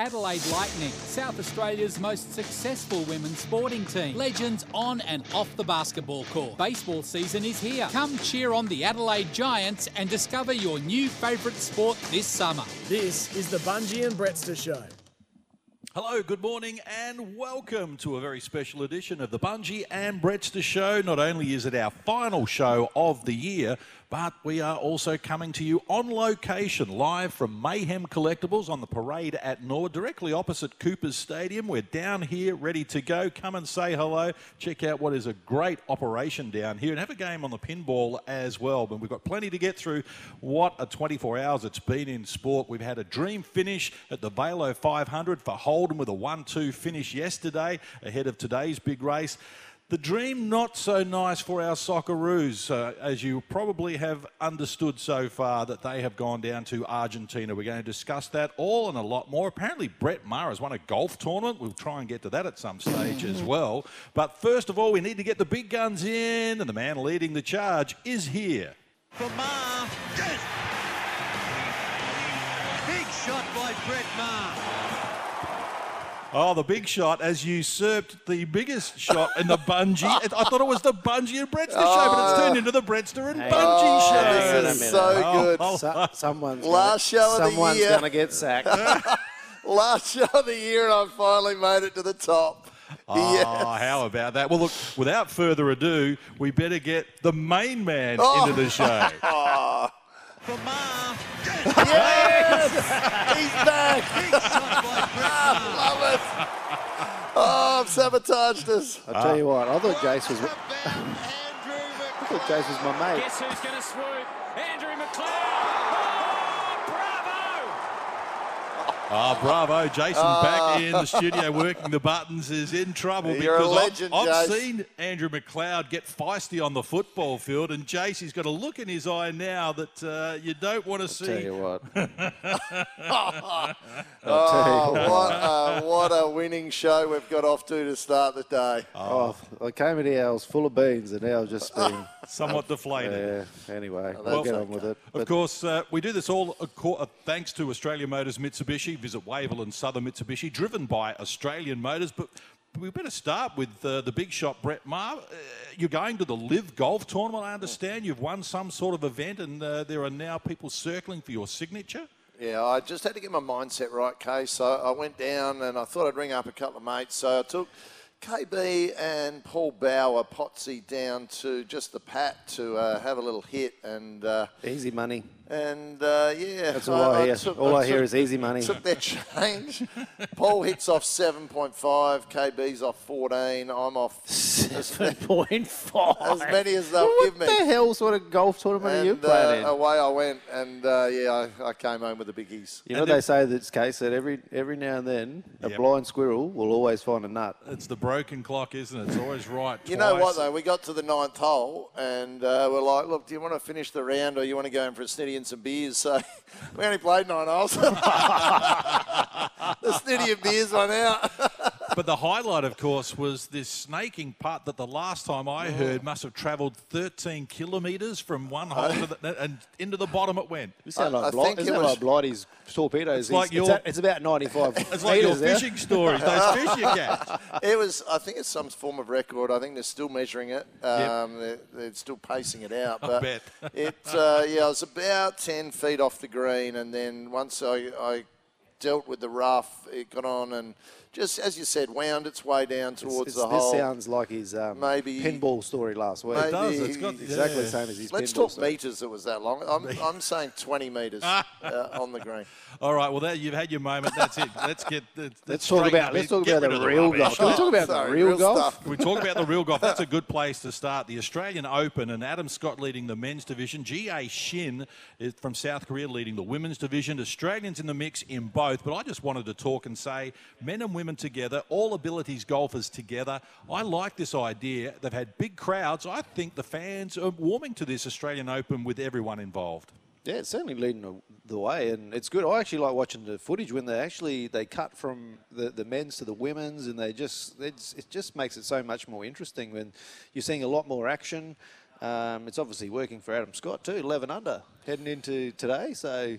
Adelaide Lightning, South Australia's most successful women's sporting team. Legends on and off the basketball court. Baseball season is here. Come cheer on the Adelaide Giants and discover your new favourite sport this summer. This is the Bunji and Brettster Show. Hello, good morning, and welcome to a very special edition of the Bunji and Brettster Show. Not only is it our final show of the year, but we are also coming to you on location, live from Mayhem Collectables on the parade at Norwood, directly opposite Cooper's Stadium. We're down here, ready to go. Come and say hello. Check out what is a great operation down here, and have a game on the pinball as well. But we've got plenty to get through. What a 24 hours it's been in sport. We've had a dream finish at the Vailo 500 for Holden with a 1-2 finish yesterday ahead of today's big race. The dream not so nice for our Socceroos, uh, as you probably have understood so far, that they have gone down to Argentina. We're going to discuss that all and a lot more. Apparently, Brett Maher has won a golf tournament. We'll try and get to that at some stage as well. But first of all, we need to get the big guns in, and the man leading the charge is here. For Maher. Yes! Big shot by Brett Maher. Oh, the big shot has usurped the biggest shot in the Bunji. I thought it was the Bunji and Brettster show, but it's oh. turned into the Brettster and Bunji show. Hang on a This is so Oh, good. oh, So- oh. someone's Last gonna, show of the year. someone's gonna get sacked. Last show of the year, and I finally made it to the top. Oh, Yes. how about that? Well, look, without further ado, we better get the main man Oh. into the show. For Maher. Yes! He's back! Big shot by Brett Maher. Love it! Oh, I've sabotaged us. I tell you ah. what, I thought Jace was, I thought Jace was my mate. Guess who's going to swoop? Andrew McLeod. Oh, bravo! Ah, bravo. Jason back in the studio working the buttons is in trouble You're a because legend, I've, I've Jace. seen Andrew McLeod get feisty on the football field, and Jace, he's got a look in his eye now that uh, you don't want to see. Tell you what. Oh, what a, what a winning show we've got off to to start the day. Oh, I came in here, I was full of beans, and now I've just been. Somewhat deflated. yeah, anyway, that's we'll get on with it. Of course, uh, we do this all uh, thanks to Australia Motors Mitsubishi. Visit Wavell and Southern Mitsubishi, driven by Australian Motors. But we better start with uh, the big shot, Brett Maher. Uh, you're going to the Live Golf Tournament, I understand. You've won some sort of event, and uh, there are now people circling for your signature. Yeah, I just had to get my mindset right, Kay. So I went down and I thought I'd ring up a couple of mates. So I took KB and Paul Bauer, Potsy, down to just the pat to uh, have a little hit. And uh, easy money. And uh, yeah, That's all I, hear. took- all I, hear took- is easy money. Took their change. Paul hits off 7.5, KB's off 14, I'm off Seven point five. as many as they'll What give me. What the hell sort of golf tournament are you And playing uh, in? away I went, and uh, yeah, I, I came home with the biggies. You know they say that's case that every every now and then a Yep. blind squirrel will always find a nut. It's the broken clock, isn't it? It's always right. You know what though? We got to the ninth hole, and uh, we're like, "Look, do you want to finish the round, or you want to go in for a snitty and some beers?" So we only played nine holes. the snitty of beers won out. But the highlight, of course, was this snaking putt that the last time I Oh. heard must have travelled 13 kilometres from one hole to the, and into the bottom it went. You sound I- like, I Bli- think isn't it that was- like Blighty's torpedoes. It's like it's, your- at- it's about 95 It's like your metres there. fishing stories, those fish you catch. It was, I think, it's some form of record. I think they're still measuring it. Um, they're, they're still pacing it out. But bet. it, uh, yeah, I was about ten feet off the green, and then once I, I dealt with the rough, it got on and just as you said, wound its way down towards It's- the this hole. sounds like his um, Maybe- pinball story last week. Maybe- does, it's got- exactly yeah. the same as his pinball. Let's pinball talk story. meters. It was that long. I'm, I'm saying 20 meters uh, on the green. All right, well, that, you've had your moment. That's it. Let's get. Let's, Let's talk about let's talk about rid the real golf. Can we talk about Sorry, the real, real golf? stuff. We talk about the real golf. That's a good place to start. The Australian Open and Adam Scott leading the men's division. Jiyai Shin is from South Korea leading the women's division. Australians in the mix in both. But I just wanted to talk and say men and women together, all abilities golfers together. I like this idea. They've had big crowds. I think the fans are warming to this Australian Open with everyone involved. Yeah, it's certainly leading the- way, and it's good. I actually like watching the footage when they actually they cut from the, the men's to the women's, and they just it just makes it so much more interesting when you're seeing a lot more action. Um, it's obviously working for Adam Scott too, 11 under heading into today. So,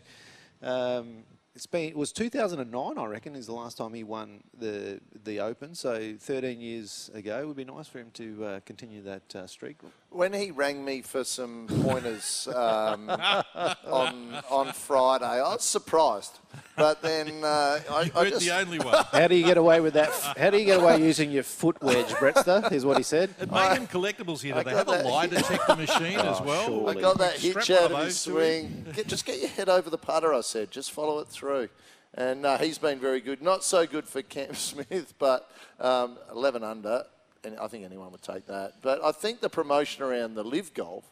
um, it's been it was 2009, I reckon, is the last time he won the the Open. So 13 years ago, it would be nice for him to uh, continue that uh, streak. When he rang me for some pointers um, on on Friday, I was surprised. But then uh, I, You I weren't just, the only one. How do you get away with that? How do you get away using your foot wedge, Brettster? Is what he said. At Mayhem Collectables here, I do they got have a that- lie detector machine as Oh, well? sure. I got that hitch out of of his swing. Get, just get your head over the putter, I said. Just follow it through. And uh, he's been very good. Not so good for Cam Smith, but um, 11 under. And I think anyone would take that. But I think the promotion around the live golf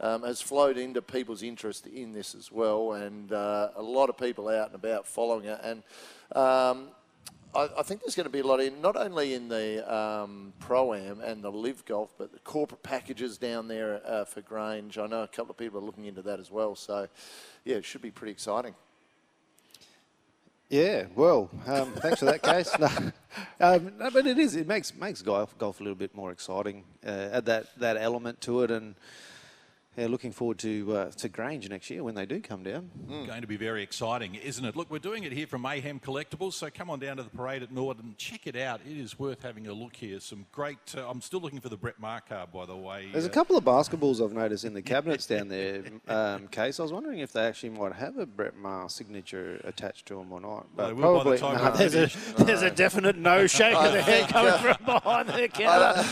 um, has flowed into people's interest in this as well. And uh, a lot of people out and about following it. And um, I, I think there's going to be a lot in, not only in the um, Pro Am and the Live Golf, but the corporate packages down there uh, for Grange. I know a couple of people are looking into that as well. So, yeah, it should be pretty exciting. Yeah, well, um, thanks for that, case. No, um, no, but it is. It makes makes golf golf a little bit more exciting. Uh, add that that element to it, and yeah, looking forward to uh, to Grange next year when they do come down. Going to be very exciting, isn't it? Look, we're doing it here from Mayhem Collectables, so come on down to the parade at Nord and check it out. It is worth having a look here. Some great. Uh, I'm still looking for the Brett Mark card, by the way. There's a Uh, couple of basketballs I've noticed in the cabinets down there, um, case. I was wondering if they actually might have a Brett Maher signature attached to them or not. But they will by the probably time no, there's, a, finished. there's a definite no shake of the head coming from behind the counter.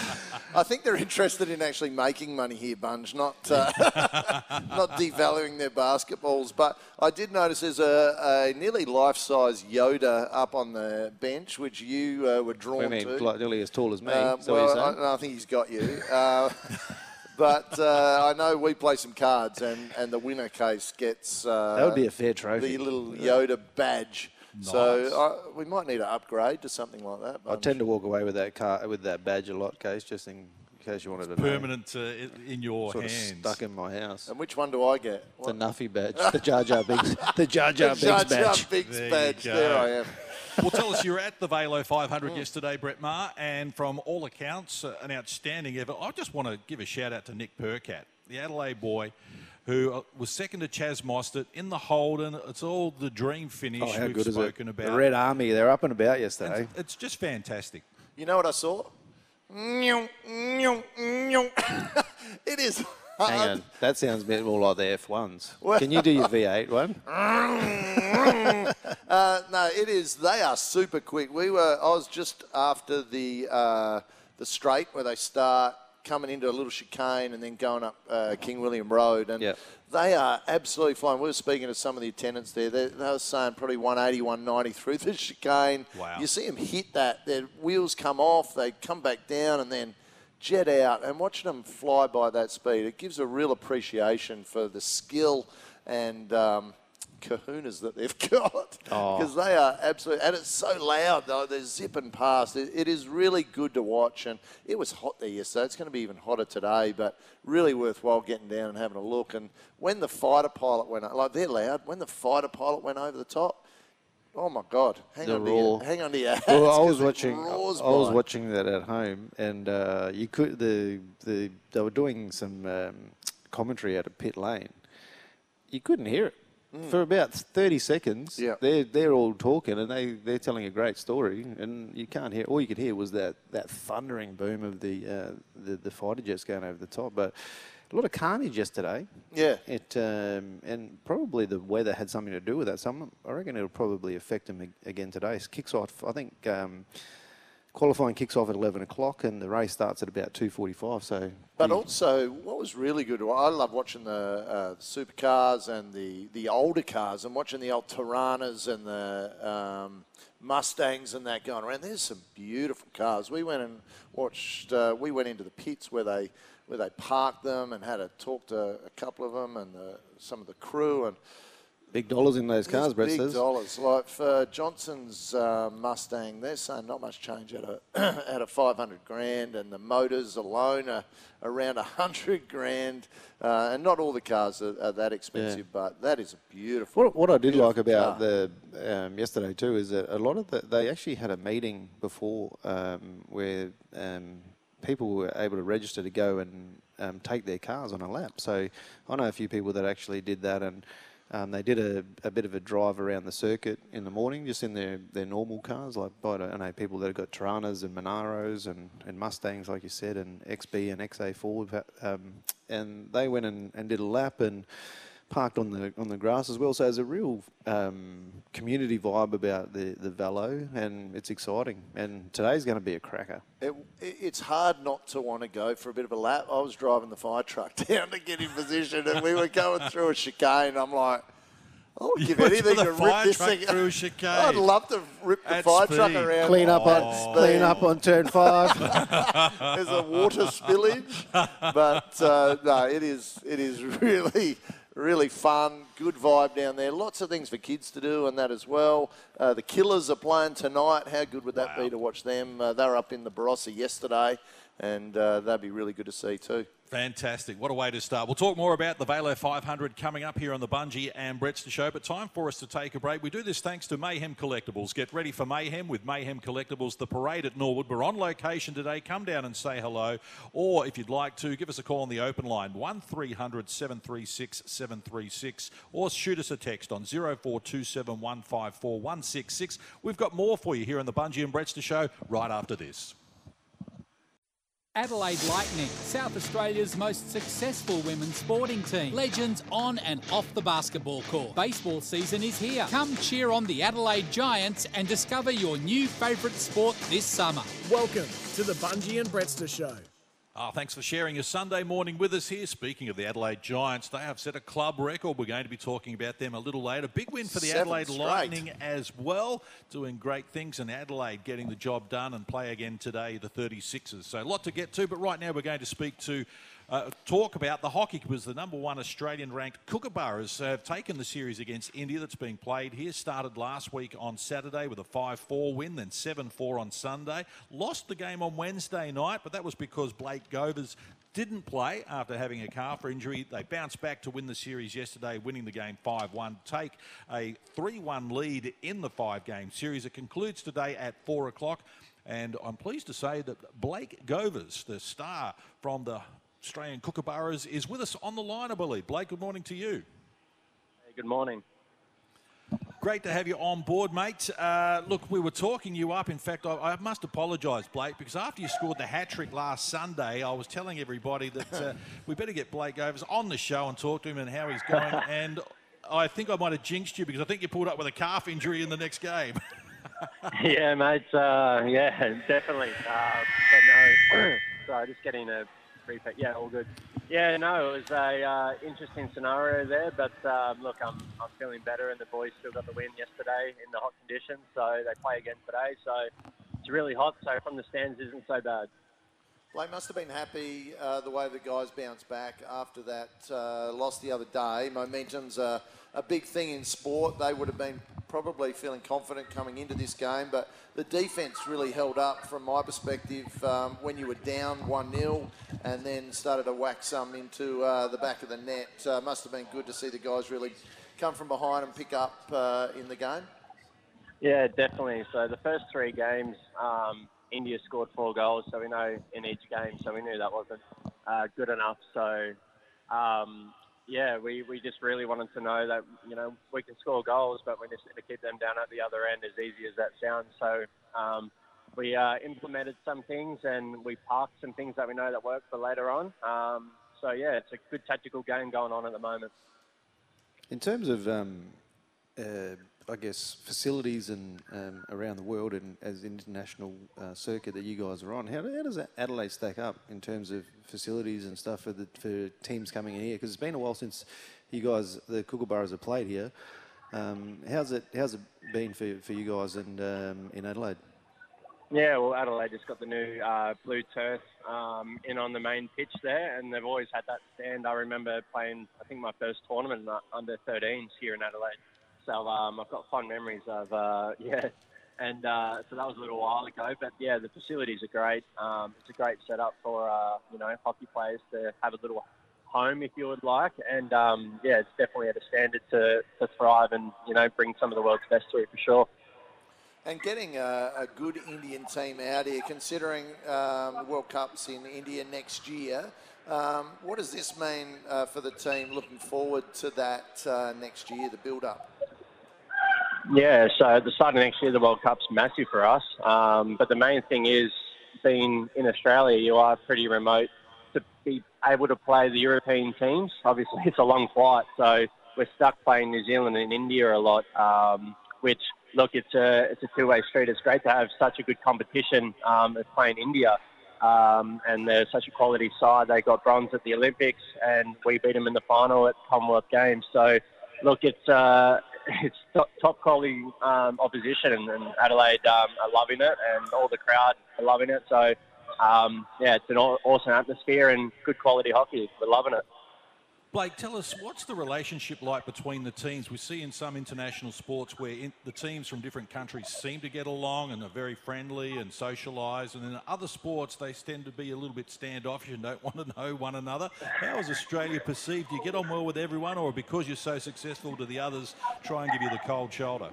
I think they're interested in actually making money here, Bunge, not uh, not devaluing their basketballs. But I did notice there's a, a nearly life-size Yoda up on the bench, which you uh, were drawn I mean, to. like nearly as tall as me. Is that what you're well, I, no, I think he's got you. Uh, but uh, I know we play some cards, and, and the winner case gets uh, That would be a fair trophy. the little Yoda badge. So uh, we might need to upgrade to something like that. I Bunge. tend to walk away with that car with that badge a lot, case, just in case you wanted to know. permanent uh, in your Sort of hands. stuck in my house. And which one do I get? The What? Nuffy badge, the Jar Jar Binks, the Jar Jar Jar Binks Jar badge. Binks There you badge. go. There I am. well, tell us, you were at the Vailo 500 yesterday, Brett Maher, and from all accounts, uh, an outstanding effort. I just want to give a shout out to Nick Percat, the Adelaide boy, who uh, was second to Chaz Mostert in the Holden. It's all the dream finish Oh, how we've good is it? spoken about. The Red Army, they're up and about yesterday. And It's just fantastic. You know what I saw? it is. Hang on, that sounds a bit more like the F1s. Well- Can you do your V8 one? Uh, no, it is. They are super quick. We were. I was just after the uh, the straight where they start coming into a little chicane and then going up uh, King William Road, and Yep. they are absolutely flying. We were speaking to some of the attendants there. They, they were saying probably 180, 190 through the chicane. Wow. You see them hit that. Their wheels come off. They come back down and then jet out. And watching them fly by that speed, it gives a real appreciation for the skill and. Um, kahunas that they've got Oh. because they are absolutely and it's so loud though they're zipping past it, it is really good to watch and it was hot there yesterday it's going to be even hotter today but really worthwhile getting down and having a look and when the fighter pilot went like they're loud when the fighter pilot went over the top oh my god hang The on to roar. your, hang on to your hats Well, I was watching. I was watching that at home, and uh, you could the the they were doing some um, commentary out of pit lane. You couldn't hear it for about thirty seconds. Yeah. they're they're all talking, and they they're telling a great story, and you can't hear. All you could hear was that that thundering boom of the uh, the, the fighter jets going over the top, but. A lot of carnage yesterday. Yeah. It um, and probably the weather had something to do with that. Some I reckon it'll probably affect them again today. It kicks off. I think um, qualifying kicks off at eleven o'clock, and the race starts at about two forty-five. So, But you- also, what was really good, I love watching the uh, supercars and the, the older cars and watching the old Toranas and the um, Mustangs and that going around. There's some beautiful cars. We went and watched, uh, we went into the pits where they where they parked them and had to talk to a couple of them and the, some of the crew and big dollars in those cars, Brett big says. dollars. Like for Johnson's uh, Mustang, they're saying not much change at a at a five hundred grand, and the motors alone are around a hundred grand. Uh, and not all the cars are, are that expensive, but that is a beautiful. What, what I did like about car. the um, yesterday too is that a lot of the they actually had a meeting before um, where um, people were able to register to go and um, take their cars on a lap. So I know a few people that actually did that, and Um, they did a, a bit of a drive around the circuit in the morning, just in their, their normal cars. Like I know people that have got Toranas and Monaros and, and Mustangs, like you said, and XB and XA4. Um, and they went and, and did a lap and parked on the on the grass as well. So there's a real um, community vibe about the the Vailo, and it's exciting. And today's going to be a cracker. It, it's hard not to want to go for a bit of a lap. I was driving the fire truck down to get in position, and we were going through a chicane. I'm like. I would give anything to rip this thing. through a chicane. I'd love to rip the At fire truck around. Clean up on at clean up on turn five. There's a water spillage, but uh, no, it is it is really really fun, good vibe down there. Lots of things for kids to do and that as well. Uh, the Killers are playing tonight. How good would that be to watch them? Uh, they were up in the Barossa yesterday, and uh, that'd be really good to see too. Fantastic. What a way to start. We'll talk more about the Vailo 500 coming up here on the Bunji and Brett's show, but time for us to take a break. We do this thanks to Mayhem Collectables. Get ready for Mayhem with Mayhem Collectables, the parade at Norwood. We're on location today. Come down and say hello. Or if you'd like to, give us a call on the open line, 1300 736 736, or shoot us a text on 0427 154 166. We've got more for you here on the Bunji and Brett's show right after this. Adelaide Lightning, South Australia's most successful women's sporting team. Legends on and off the basketball court. Baseball season is here. Come cheer on the Adelaide Giants and discover your new favourite sport this summer. Welcome to the Bunji and Brettster Show. Oh, thanks for sharing your Sunday morning with us here. Speaking of the Adelaide Giants, they have set a club record. We're going to be talking about them a little later. Big win for the Seven Adelaide straight. Lightning as well, doing great things in Adelaide, getting the job done and play again today, the 36ers. So a lot to get to, but right now we're going to speak to. Uh, talk about the hockey because the number one Australian ranked Kookaburras have taken the series against India that's being played here. Started last week on Saturday with a 5 4 win, then 7 4 on Sunday. Lost the game on Wednesday night, but that was because Blake Govers didn't play after having a calf injury. They bounced back to win the series yesterday, winning the game 5 1. Take a 3 1 lead in the five game series. It concludes today at 4 o'clock. And I'm pleased to say that Blake Govers, the star from the Australian Kookaburras, is with us on the line, I believe. Blake, good morning to you. Good morning. Great to have you on board, mate. Uh, look, we were talking you up. In fact, I, I must apologise, Blake, because after you scored the hat trick last Sunday, I was telling everybody that uh, we better get Blake Govers on the show and talk to him and how he's going. and I think I might have jinxed you because I think you pulled up with a calf injury in the next game. yeah, mate. Uh, yeah, definitely. Uh, but no, sorry, just getting a repeat. Yeah, all good. Yeah, no, it was a uh, interesting scenario there, but um, look, I'm I'm feeling better, and the boys still got the win yesterday in the hot conditions, so they play again today. So it's really hot, so from the stands isn't so bad. Blake must have been happy uh, the way the guys bounced back after that uh, loss the other day. Momentum's a, a big thing in sport. They would have been probably feeling confident coming into this game, but the defence really held up from my perspective um, when you were down 1 0 and then started to whack some into uh, the back of the net. Uh, must have been good to see the guys really come from behind and pick up uh, in the game. Yeah, definitely. So the first three games, um, India scored four goals, so we know in each game, so we knew that wasn't uh, good enough. So, um, yeah, we, we just really wanted to know that, you know, we can score goals, but we just need to keep them down at the other end, as easy as that sounds. So, um, we uh, implemented some things and we parked some things that we know that work for later on. Um, so, yeah, it's a good tactical game going on at the moment. In terms of, um, uh, I guess, facilities and um, around the world and as international uh, circuit that you guys are on, how, how does Adelaide stack up in terms of facilities and stuff for the for teams coming in here? Because it's been a while since you guys, the Kookaburras, have played here. Um, how's it How's it been for, for you guys and um, in Adelaide? Yeah, well, Adelaide just got the new uh, blue turf um, in on the main pitch there, and they've always had that stand. I remember playing, I think, my first tournament uh, under 13s here in Adelaide. So um, I've got fond memories of, uh, yeah, and uh, so that was a little while ago. But yeah, the facilities are great. Um, it's a great setup for, uh, you know, hockey players to have a little home if you would like. And um, yeah, it's definitely at a standard to, to thrive and, you know, bring some of the world's best to it for sure. And getting a, a good Indian team out here, considering um, World Cup's in India next year, Um, what does this mean uh, for the team looking forward to that uh, next year, the build-up? Yeah, so the start of next year, the World Cup's massive for us. Um, but the main thing is, being in Australia, you are pretty remote to be able to play the European teams. Obviously, it's a long flight, so we're stuck playing New Zealand and India a lot. Um, which, look, it's a it's a two-way street. It's great to have such a good competition um, as playing India. Um, and they're such a quality side. They got bronze at the Olympics, and we beat them in the final at Commonwealth Games. So, look, it's uh, it's top, top quality um, opposition, and, and Adelaide um, are loving it, and all the crowd are loving it. So, um, yeah, it's an awesome atmosphere and good quality hockey. We're loving it. Blake, tell us what's the relationship like between the teams? We see in some international sports where in, the teams from different countries seem to get along and are very friendly and socialise, and in other sports they tend to be a little bit standoffish and don't want to know one another. How is Australia perceived? Do you get on well with everyone, or because you're so successful, do the others try and give you the cold shoulder?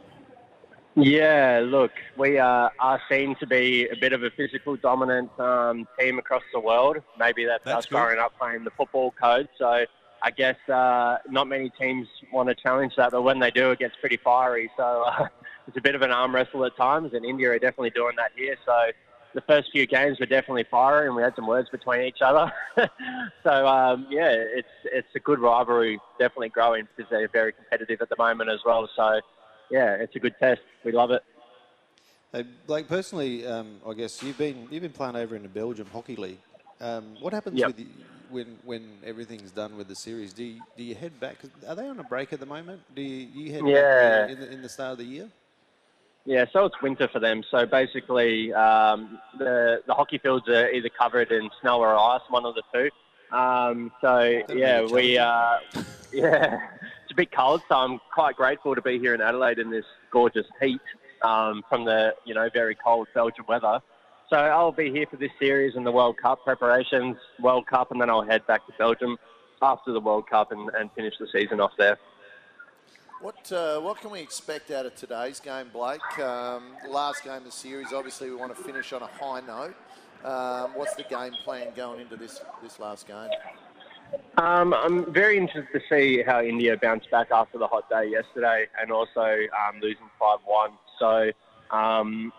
Yeah, look, we uh, are seen to be a bit of a physical dominant um, team across the world. Maybe that's, That's us good. growing up playing the football code. So I guess uh, not many teams want to challenge that, but when they do, it gets pretty fiery. So uh, it's a bit of an arm wrestle at times, and India are definitely doing that here. So the first few games were definitely fiery, and we had some words between each other. so um, yeah, it's it's a good rivalry, definitely growing because they're very competitive at the moment as well. So yeah, it's a good test. We love it. Hey, Blake, personally, um, I guess you've been you've been playing over in the Belgium Hockey League. Um, what happens Yep. with the, when when everything's done with the series? Do you, do you head back? Are they on a break at the moment? Do you, you head Yeah. back in the, in the start of the year? Yeah, so it's winter for them. So basically, um, the the hockey fields are either covered in snow or ice, one of the two. Um, so yeah, we uh, yeah, it's a bit cold. So I'm quite grateful to be here in Adelaide in this gorgeous heat um, from the you know very cold Belgian weather. So I'll be here for this series and the World Cup preparations, World Cup, and then I'll head back to Belgium after the World Cup and, and finish the season off there. What uh, what can we expect out of today's game, Blake? Um, last game of the series. Obviously, we want to finish on a high note. Um, what's the game plan going into this this last game? Um, I'm very interested to see how India bounced back after the hot day yesterday and also um, losing 5 1. So um,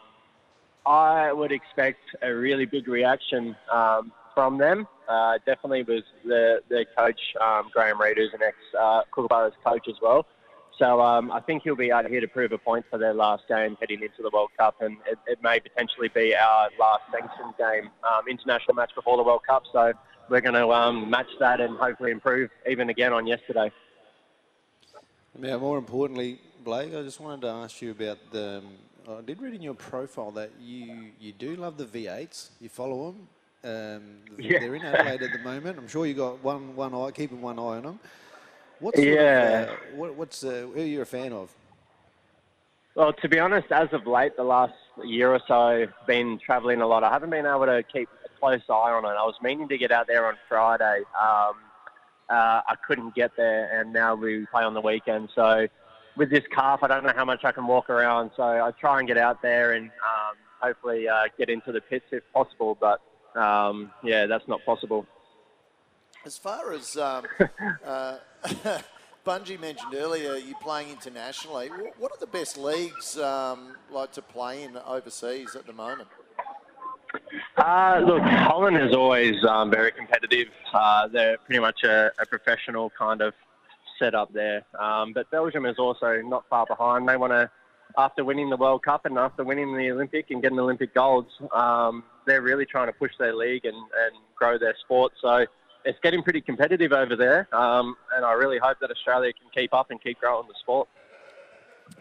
I would expect a really big reaction um, from them. Uh, definitely was the, the coach, um, Graham Reid, who's an ex uh, Kookaburra's coach as well. So um, I think he'll be out here to prove a point for their last game heading into the World Cup, and it, it may potentially be our last sanctioned game, um, international match before the World Cup. So we're going to um, match that and hopefully improve even again on yesterday. Now, more importantly, Blake, I just wanted to ask you about the. Um, I did read in your profile that you you do love the V8s. You follow them. Um, Yeah. They're in Adelaide at the moment. I'm sure you got one one eye, keeping one eye on them. What sort Yeah. of, uh, what, what's uh, who are you a fan of? Well, to be honest, as of late, the last year or so, been travelling a lot. I haven't been able to keep a close eye on it. I was meaning to get out there on Friday. Um, uh, I couldn't get there, and now we play on the weekend. So with this calf, I don't know how much I can walk around. So I try and get out there and um, hopefully uh, get into the pits if possible. But um, yeah, that's not possible. As far as um, uh, Bunji mentioned earlier, you're playing internationally. What are the best leagues um, like to play in overseas at the moment? Uh, look, Holland is always um, very competitive. Uh, they're pretty much a, a professional kind of setup there. Um, but Belgium is also not far behind. They want to, after winning the World Cup and after winning the Olympic and getting Olympic golds, um, they're really trying to push their league and, and grow their sport. So it's getting pretty competitive over there. Um, and I really hope that Australia can keep up and keep growing the sport.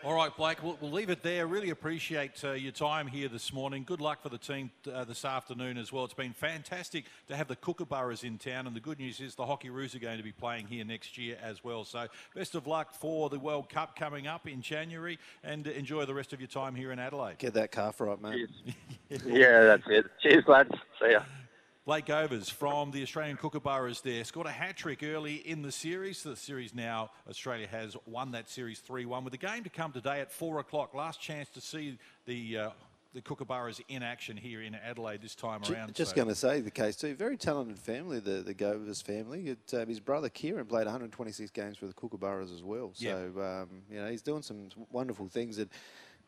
All right, Blake, we'll, we'll leave it there. Really appreciate uh, your time here this morning. Good luck for the team uh, this afternoon as well. It's been fantastic to have the Kookaburras in town, and the good news is the Hockey Roos are going to be playing here next year as well. So, best of luck for the World Cup coming up in January, and enjoy the rest of your time here in Adelaide. Get that calf right, mate. Yeah, that's it. Cheers, lads. See ya. Blake Govers from the Australian Kookaburras there scored a hat trick early in the series. So The series now, Australia has won that series 3 1 with the game to come today at 4 o'clock. Last chance to see the uh, the Kookaburras in action here in Adelaide this time around. Just so- going to say the case too. Very talented family, the the Govers family. It, uh, his brother Kieran played 126 games for the Kookaburras as well. So Yeah. um, you know he's doing some wonderful things. And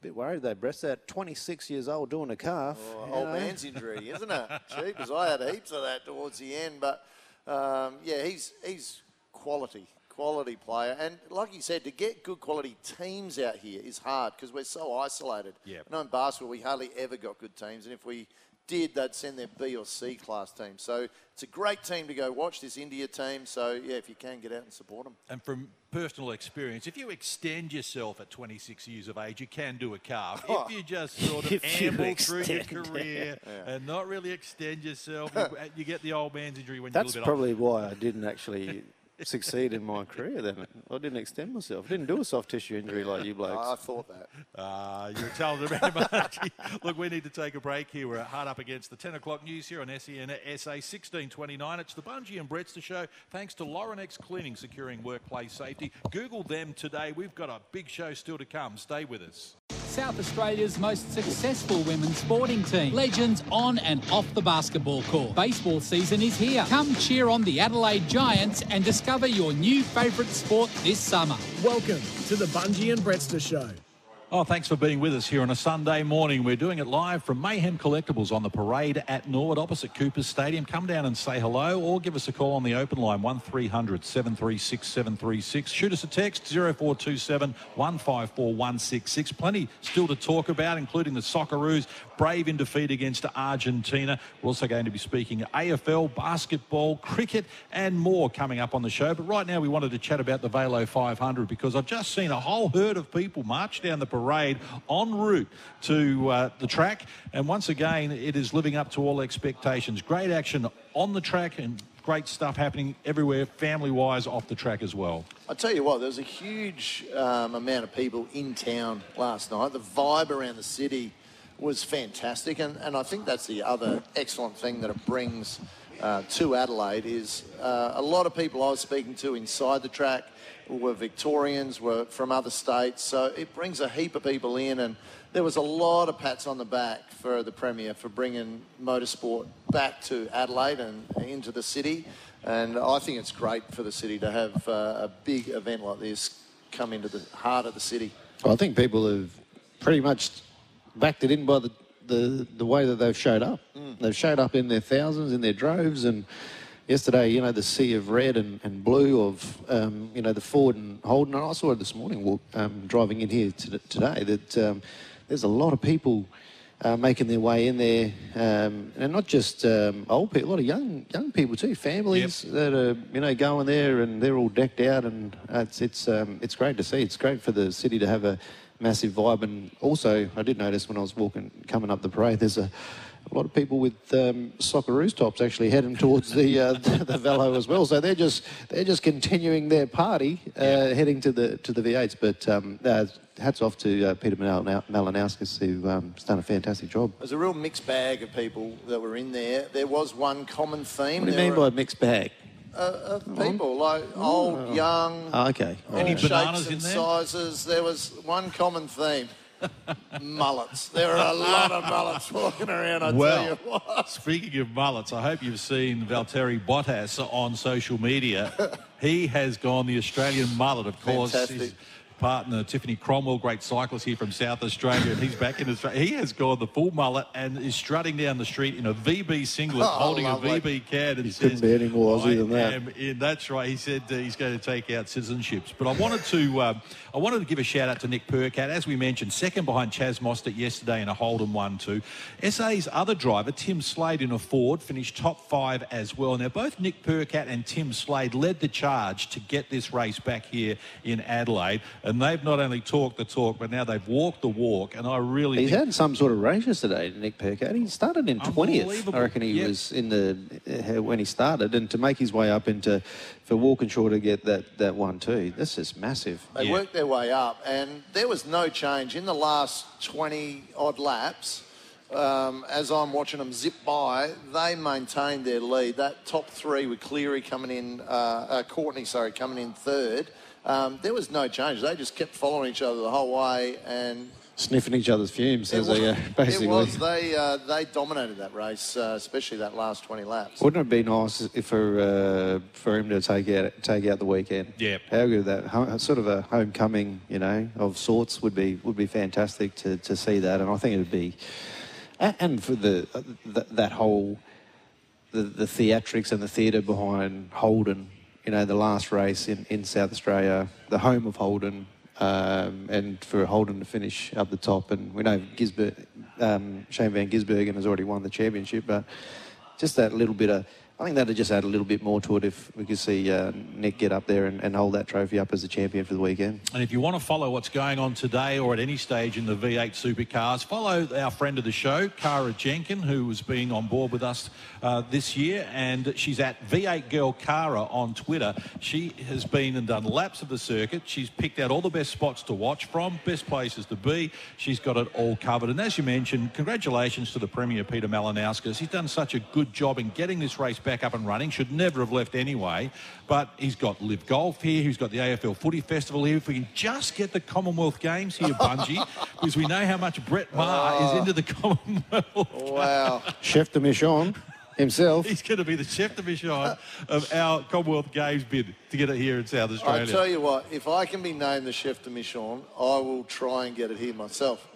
bit worried though, Breast at 26 years old doing a calf. Oh, old know. man's injury, isn't it? Jeepers, I had heaps of that towards the end, but um, yeah, he's he's quality, quality player, and like you said, to get good quality teams out here is hard because we're so isolated. Yeah. I know in basketball we hardly ever got good teams, and if we did, they'd send their B or C class team. So it's a great team to go watch this India team. So yeah, if you can get out and support them. And from personal experience, if you extend yourself at 26 years of age, you can do a calf. Oh. If you just sort of If you amble through your extend, career and not really extend yourself, you, you get the old man's injury when That's you're a little bit probably why I didn't actually succeed in my career. Then I didn't extend myself. Didn't do a soft tissue injury like you blokes. I thought that. Ah, you're a talented man, Margie. Look, we need to take a break here. We're hard up against the 10 o'clock news here on SEN SA 1629. It's the Bunji and Brettster show. Thanks to Laurenex Cleaning, securing workplace safety. Google them today. We've got a big show still to come. Stay with us. South Australia's most successful women's sporting team. Legends on and off the basketball court. Baseball season is here. Come cheer on the Adelaide Giants and discover your new favourite sport this summer. Welcome to the Bunji and Brettster Show. Oh, thanks for being with us here on a Sunday morning. We're doing it live from Mayhem Collectables on the parade at Norwood opposite Coopers Stadium. Come down and say hello or give us a call on the open line 1300 736 736. Shoot us a text 0427 154 166. Plenty still to talk about, including the Socceroos brave in defeat against Argentina. We're also going to be speaking AFL, basketball, cricket, and more coming up on the show. But right now, we wanted to chat about the Vailo 500 because I've just seen a whole herd of people march down the parade en route to uh, the track. And once again, it is living up to all expectations. Great action on the track and great stuff happening everywhere, family wise, off the track as well. I tell you what, there was a huge um, amount of people in town last night. The vibe around the city was fantastic, and, and I think that's the other excellent thing that it brings uh, to Adelaide is uh, a lot of people I was speaking to inside the track were Victorians, were from other states, so it brings a heap of people in, and there was a lot of pats on the back for the Premier for bringing motorsport back to Adelaide and into the city. And I think it's great for the city to have uh, a big event like this come into the heart of the city. I think people have pretty much backed it in by the, the, the way that they've showed up. They've showed up in their thousands, in their droves, and yesterday, you know, the sea of red and, and blue of, um, you know, the Ford and Holden. And I saw it this morning um, driving in here to, today that um, there's a lot of people uh, making their way in there, um, and not just um, old people, a lot of young young people too, families that are you know going there and they're all decked out, and it's it's um, it's great to see. It's great for the city to have a massive vibe, and also I did notice when I was walking coming up the parade, there's a a lot of people with um, Socceroos tops actually heading towards the, uh, the the Vailo as well. So they're just they're just continuing their party, uh, heading to the to the V8s. But um, uh, hats off to uh, Peter Malina- Malinauskas, who um, done a fantastic job. There's a real mixed bag of people that were in there. There was one common theme. What do you There mean were, by mixed bag? uh, of people, like old, young, Oh, okay. all Any shapes bananas and in there? sizes. There was one common theme. Mullets. There are a lot of mullets walking around, I tell you what. speaking of mullets, I hope you've seen Valtteri Bottas on social media. he has gone the Australian mullet, of course. Fantastic. His partner, Tiffany Cromwell, great cyclist here from South Australia, and he's back in Australia. He has gone the full mullet and is strutting down the street in a VB singlet, Oh, holding a VB can, and couldn't be any more Aussie than that." am in." That's right. He said uh, he's going to take out citizenships. But I wanted to, um, I wanted to give a shout out to Nick Percat, as we mentioned, second behind Chaz Mostert yesterday in a Holden one-two. SA's other driver, Tim Slade in a Ford, finished top five as well. Now both Nick Percat and Tim Slade led the charge to get this race back here in Adelaide, and they've not only talked the talk, but now they've walked the walk. And I really He's had some sort of race yesterday, Nick Percat. He started in 20th. I reckon he Yep. was in the uh, when he started, and to make his way up into for Walkinshaw to get that that one too. This is massive. They Yeah. worked their way up, and there was no change in the last 20 odd laps. Um, as I'm watching them zip by, they maintained their lead. That top three with Cleary coming in, uh, uh, Courtney, sorry, coming in third. Um, there was no change. They just kept following each other the whole way, and sniffing each other's fumes as It they was, go, basically. It was. They uh, they dominated that race, uh, especially that last 20 laps. Wouldn't it be nice if for uh, for him to take out take out the weekend? Yeah. How good that ho- sort of a homecoming, you know, of sorts would be would be fantastic to, to see that, and I think it would be, and, and for the, the that whole the, the theatrics and the theatre behind Holden, you know, the last race in, in South Australia, the home of Holden, um, and for Holden to finish up the top. And we know Gisber, um, Shane Van Gisbergen has already won the championship, but just that little bit of, I think that'd just add a little bit more to it if we could see uh, Nick get up there and, and hold that trophy up as the champion for the weekend. And if you want to follow what's going on today or at any stage in the V8 supercars, follow our friend of the show, Cara Jenkin, who has been on board with us uh, this year. And she's at V8 Girl Cara on Twitter. She has been and done laps of the circuit. She's picked out all the best spots to watch from, best places to be. She's got it all covered. And as you mentioned, congratulations to the Premier, Peter Malinauskas. He's done such a good job in getting this race back up and running. Should never have left anyway. But he's got Live Golf here. He's got the AFL Footy Festival here. If we can just get the Commonwealth Games here, Bunji, because we know how much Brett Maher is oh. into the Commonwealth. Wow. Chef de Mission himself. He's going to be the chef de mission of our Commonwealth Games bid to get it here in South Australia. I tell you what, if I can be named the chef de mission, I will try and get it here myself.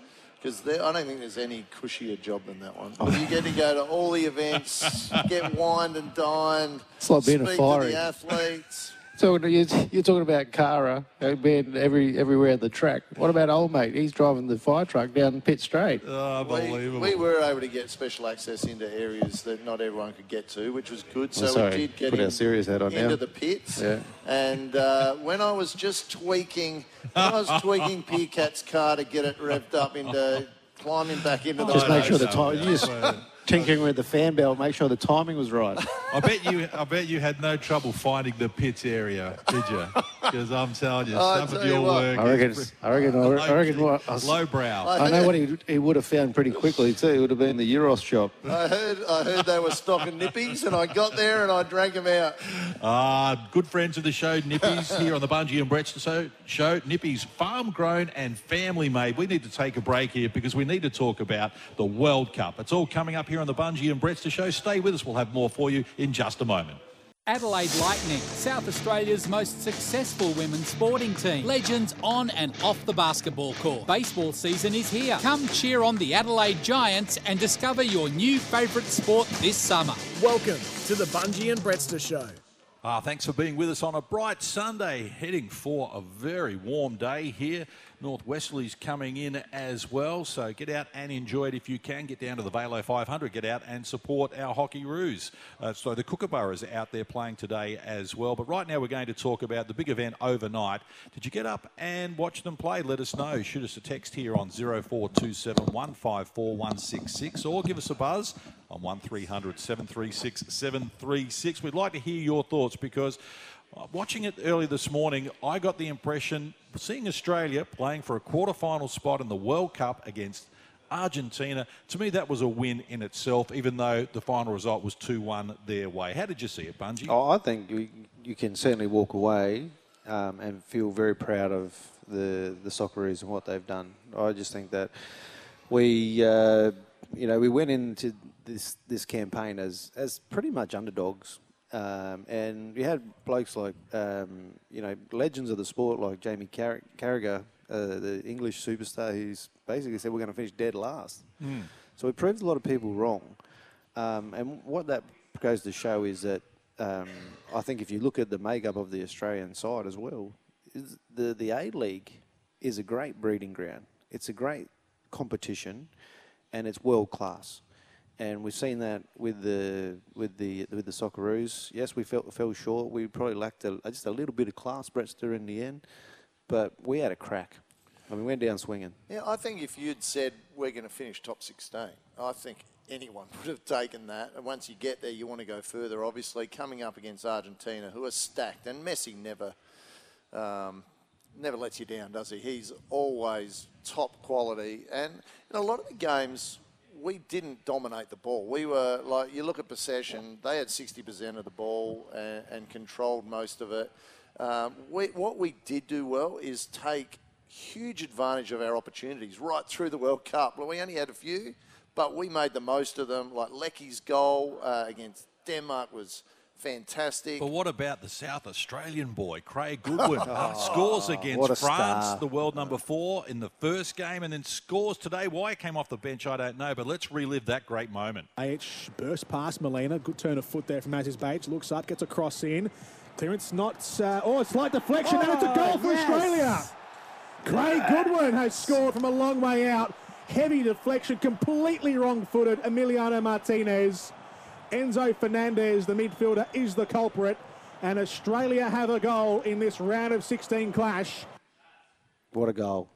Because I don't think there's any cushier job than that one. You get to go to all the events, get wined and dined, It's like being a speak fire to the athletes. So you're, you're talking about Cara uh, being every everywhere at the track. What about old mate? He's driving the fire truck down pit straight. We, Unbelievable. we were able to get special access into areas that not everyone could get to, which was good. So Oh, sorry. we did get Put our in- serious hat on into now. the pits. Yeah. And uh, when I was just tweaking, when I was tweaking Percat's car to get it revved up into climbing back into the Just make sure the time. You tinkering with the fan belt. Make sure the timing was right. I bet you. I bet you had no trouble finding the pits area, did you? Because I'm telling you, I some tell of you your what. work. I reckon. is I reckon. I reckon. What, I, was- lowbrow. I know what he, he would have found pretty quickly too. It would have been the Euros shop. I heard, I heard they were stocking nippies, and I got there and I drank them out. Ah, good friends of the show, Nippy's, here on the Bunji and Brett show. show. Nippy's, farm grown and family made. We need to take a break here because we need to talk about the World Cup. It's all coming up here on the Bunji and Brett show. Stay with us. We'll have more for you in just a moment. Adelaide Lightning, South Australia's most successful women's sporting team. Legends on and off the basketball court. Baseball season is here. Come cheer on the Adelaide Giants and discover your new favourite sport this summer. Welcome to the Bunji and Brettster Show. Ah, thanks for being with us on a bright Sunday, heading for a very warm day here. Northwesterlies coming in as well, so get out and enjoy it if you can. Get down to the Vailo 500, get out and support our hockey roos. Uh, so the Kookaburras are out there playing today as well. But right now we're going to talk about the big event overnight. Did you get up and watch them play? Let us know. Shoot us a text here on 0427 154 or give us a buzz on 1300 736 736. We'd like to hear your thoughts because uh, watching it early this morning, I got the impression seeing Australia playing for a quarter-final spot in the World Cup against Argentina, to me that was a win in itself, even though the final result was 2-1 their way. How did you see it, Bunji? Oh, I think you, you can certainly walk away um, and feel very proud of the the Socceroos and what they've done. I just think that we, uh, you know, we went into this this campaign as as pretty much underdogs. Um, and we had blokes like, um, you know, legends of the sport like Jamie Car- Carragher, uh, the English superstar, who's basically said we're going to finish dead last. So it proved a lot of people wrong. Um, and what that goes to show is that um, I think if you look at the makeup of the Australian side as well, is the the A League is a great breeding ground. It's a great competition, and it's world class. And we've seen that with the with the with the Socceroos. Yes, we felt fell short. We probably lacked a, just a little bit of class, Brettster, in the end. But we had a crack. I mean, we went down swinging. Yeah, I think if you'd said we're going to finish top 16, I think anyone would have taken that. And once you get there, you want to go further. Obviously, coming up against Argentina, who are stacked, and Messi never, um, never lets you down, does he? He's always top quality. And in a lot of the games, we didn't dominate the ball. We were like, you look at possession, they had 60% of the ball and, and controlled most of it. Um, we, what we did do well is take huge advantage of our opportunities right through the World Cup. Well, we only had a few, but we made the most of them. Like Leckie's goal uh, against Denmark was fantastic. But what about the South Australian boy, Craig Goodwin? scores against France, star. the world number four, in the first game, and then scores today. Why he came off the bench, I don't know, but let's relive that great moment. H burst past Molina. Good turn of foot there from Aziz Behich. Looks up, gets a cross in. Clearance not. Uh, oh, slight deflection, and it's a goal for Australia. Craig Goodwin has scored from a long way out. Heavy deflection, completely wrong footed. Emiliano Martinez. Enzo Fernandez, the midfielder, is the culprit. And Australia have a goal in this round of 16 clash. What a goal.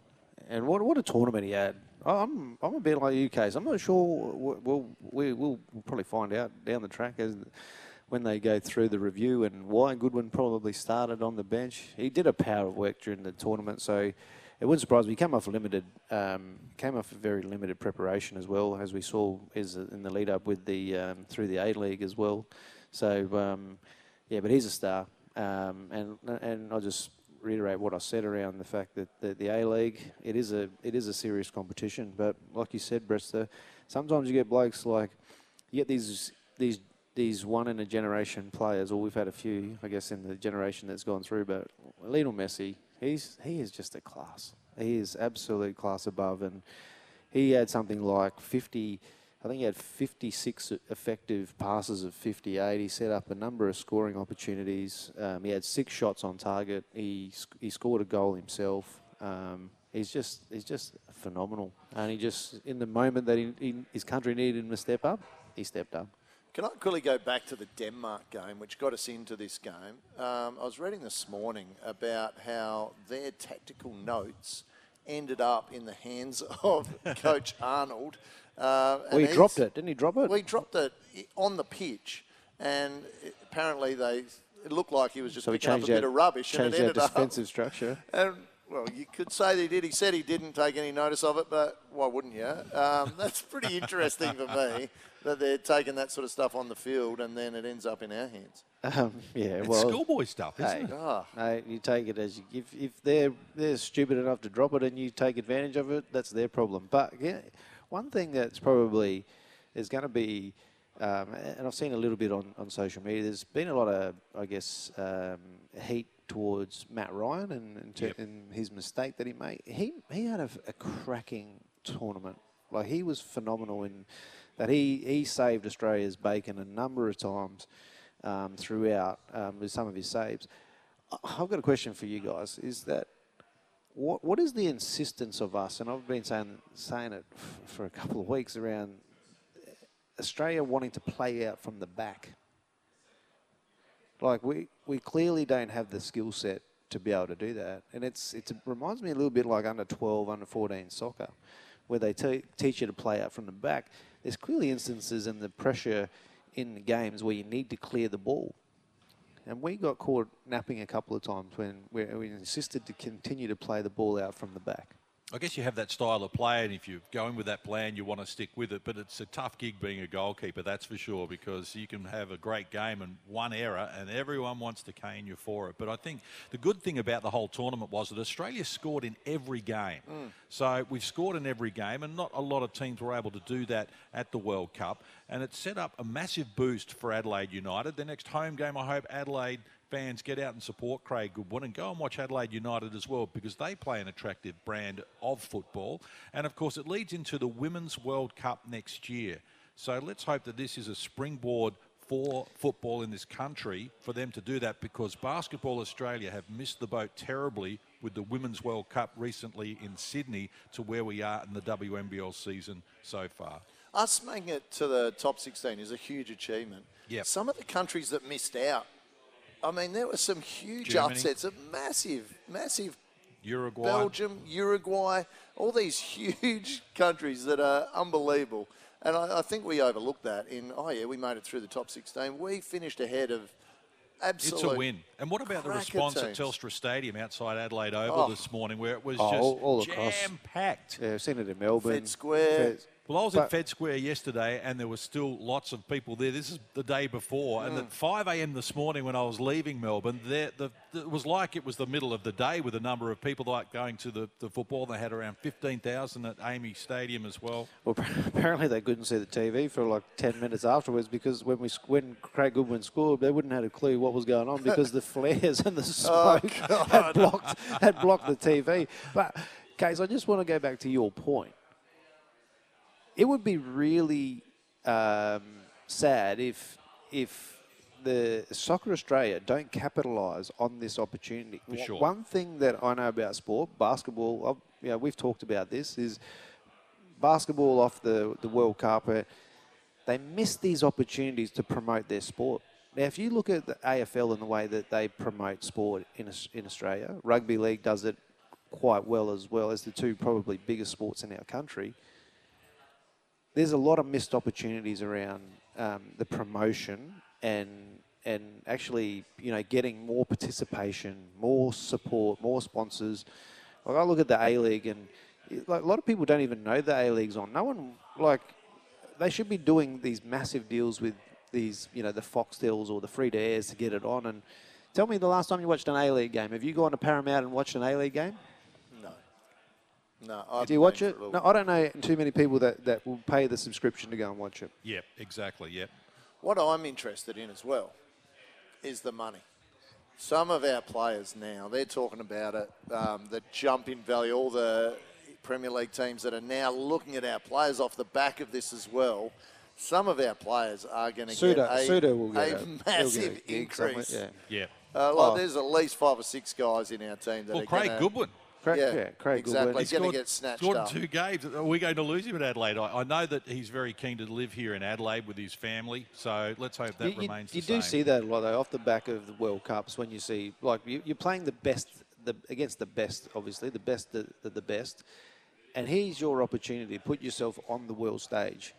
And what, what a tournament he had. I'm, I'm a bit like you, Case. I'm not sure. We'll, we, we'll probably find out down the track as when they go through the review and why Goodwin probably started on the bench. He did a power of work during the tournament, so it wouldn't surprise me. He came off a limited, um, came off very limited preparation as well, as we saw is in the lead up with the um, through the A League as well. So um, yeah, but he's a star, um, and and I'll just reiterate what I said around the fact that the, the A League it is a it is a serious competition, but like you said, Brettster, sometimes you get blokes like you get these these these one in a generation players, or we've had a few, I guess, in the generation that's gone through. But Lionel Messi, he's he is just a class. He is absolute class above, and he had something like 50. I think he had 56 effective passes of 58. He set up a number of scoring opportunities. Um, he had six shots on target. He he scored a goal himself. Um, he's just he's just phenomenal, and he just in the moment that he, he, his country needed him to step up, he stepped up. Can I quickly go back to the Denmark game, which got us into this game? Um, I was reading this morning about how their tactical notes ended up in the hands of Coach Arnold. Uh, Well, he dropped it, didn't he? Drop it. Well, he dropped it on the pitch, and it- apparently they. It looked like he was just so picking up a changed bit of rubbish, and changed it that ended up. defensive structure. And well, you could say that he did. He said he didn't take any notice of it, but why wouldn't you? Um, that's pretty interesting for me that they're taking that sort of stuff on the field and then it ends up in our hands. Um, yeah, It's well, schoolboy stuff, isn't hey, it? Ah. hey, you take it as you, if if they're they're stupid enough to drop it and you take advantage of it, that's their problem. But yeah, one thing that's probably is going to be, um, and I've seen a little bit on, on social media. There's been a lot of, I guess, um, heat towards Matt Ryan and, and, to- Yep. and his mistake that he made. He he had a, a cracking tournament. Like he was phenomenal in that he he saved Australia's bacon a number of times um, throughout um, with some of his saves. I've got a question for you guys. Is that what what is the insistence of us? And I've been saying saying it f- for a couple of weeks around Australia wanting to play out from the back. Like we, we clearly don't have the skill set to be able to do that, and it's it reminds me a little bit like under 12, under 14 soccer, where they te- teach you to play out from the back. There's clearly instances in the pressure in games where you need to clear the ball. And we got caught napping a couple of times when we, we insisted to continue to play the ball out from the back. I guess you have that style of play, and if you're going with that plan, you want to stick with it. But it's a tough gig being a goalkeeper, that's for sure, because you can have a great game and one error, and everyone wants to cane you for it. But I think the good thing about the whole tournament was that Australia scored in every game. Mm. So we've scored in every game, and not a lot of teams were able to do that at the World Cup. And it set up a massive boost for Adelaide United. The next home game, I hope Adelaide fans get out and support Craig Goodwin and go and watch Adelaide United as well because they play an attractive brand of football. And of course, it leads into the Women's World Cup next year. So let's hope that this is a springboard for football in this country for them to do that because Basketball Australia have missed the boat terribly with the Women's World Cup recently in Sydney to where we are in the WNBL season so far. Us making it to the top 16 is a huge achievement. Yep. Some of the countries that missed out, I mean, there were some huge Germany. upsets, a massive, massive Uruguay. Belgium, Uruguay, all these huge countries that are unbelievable. And I, I think we overlooked that in, oh, yeah, we made it through the top 16. We finished ahead of absolute. It's a win. And what about the cracker response at. Telstra Stadium outside Adelaide Oval Oh. this morning where it was Oh, just all- all across. jam packed? Yeah, I've seen it in Melbourne. Fed Square. Fed- Well, I was But- at Fed Square yesterday, and there were still lots of people there. This is the day before, and Mm. at 5 a.m. this morning when I was leaving Melbourne, there the, it was like it was the middle of the day with a number of people like going to the, the football. They had around 15,000 at AAMI Stadium as well. Well, apparently they couldn't see the TV for like 10 minutes afterwards because when we when Craig Goodwin scored, they wouldn't have a clue what was going on because the flares and the smoke had blocked had blocked the TV. But, Case, I just want to go back to your point. It would be really um, sad if if the Soccer Australia don't capitalise on this opportunity. For sure. One thing that I know about sport, basketball, I've, you know, we've talked about this, is basketball off the, the World Cup, uh, they miss these opportunities to promote their sport. Now, if you look at the AFL and the way that they promote sport in, in Australia, rugby league does it quite well as well as the two probably biggest sports in our country. There's a lot of missed opportunities around um, the promotion and and actually, you know, getting more participation, more support, more sponsors. Like I look at the A League, and like a lot of people don't even know the A League's on. No one like they should be doing these massive deals with these, you know, the Foxtels or the free to airs to get it on. And tell me the last time you watched an A League game. Have you gone to Paramount and watched an A League game? No. No. I've Do you watch it? No, I don't know too many people that, that will pay the subscription to go and watch it. Yep, exactly. Yep. What I'm interested in as well is the money. Some of our players now, they're talking about it, um, the jump in value, all the Premier League teams that are now looking at our players off the back of this as well. Some of our players are going to get a, Souttar will get a a, he'll get massive a increase. Yeah. Yeah. Uh, like Oh. There's at least five or six guys in our team that Well, are Craig gonna, Goodwin. Craig, Yeah, yeah, Craig exactly. Goodwin. He's going to get snatched scored up. in two games. Are we going to lose him at Adelaide? I, I know that he's very keen to live here in Adelaide with his family, so let's hope that you, you- remains you the do same. see that a lot though, off the back of the World Cups when you see like you, you're playing the best the, against the best, obviously the best the, the, the best, and here's your opportunity to put yourself on the world stage.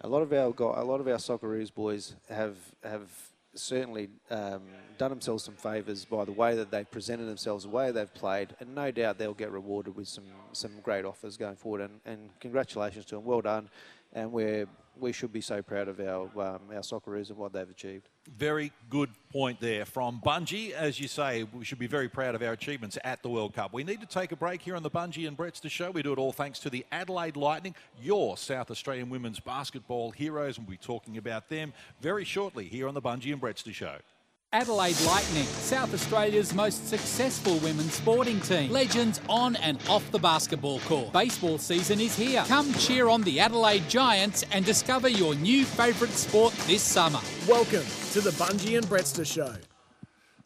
A lot of our go- a lot of our Socceroos boys have have certainly um, done themselves some favours by the way that they've presented themselves, the way they've played, and no doubt they'll get rewarded with some some great offers going forward. And, and congratulations to them, well done, and we're we should be so proud of our um, our Socceroos and what they've achieved. Very good point there from Bunji. As you say, we should be very proud of our achievements at the World Cup. We need to take a break here on the Bunji and Brettster show. We do it all thanks to the Adelaide Lightning, your South Australian women's basketball heroes, and we'll be talking about them very shortly here on the Bunji and Brettster show. Adelaide Lightning, South Australia's most successful women's sporting team. Legends on and off the basketball court. Baseball season is here. Come cheer on the Adelaide Giants and discover your new favourite sport this summer. Welcome to the Bunji and Brettster Show.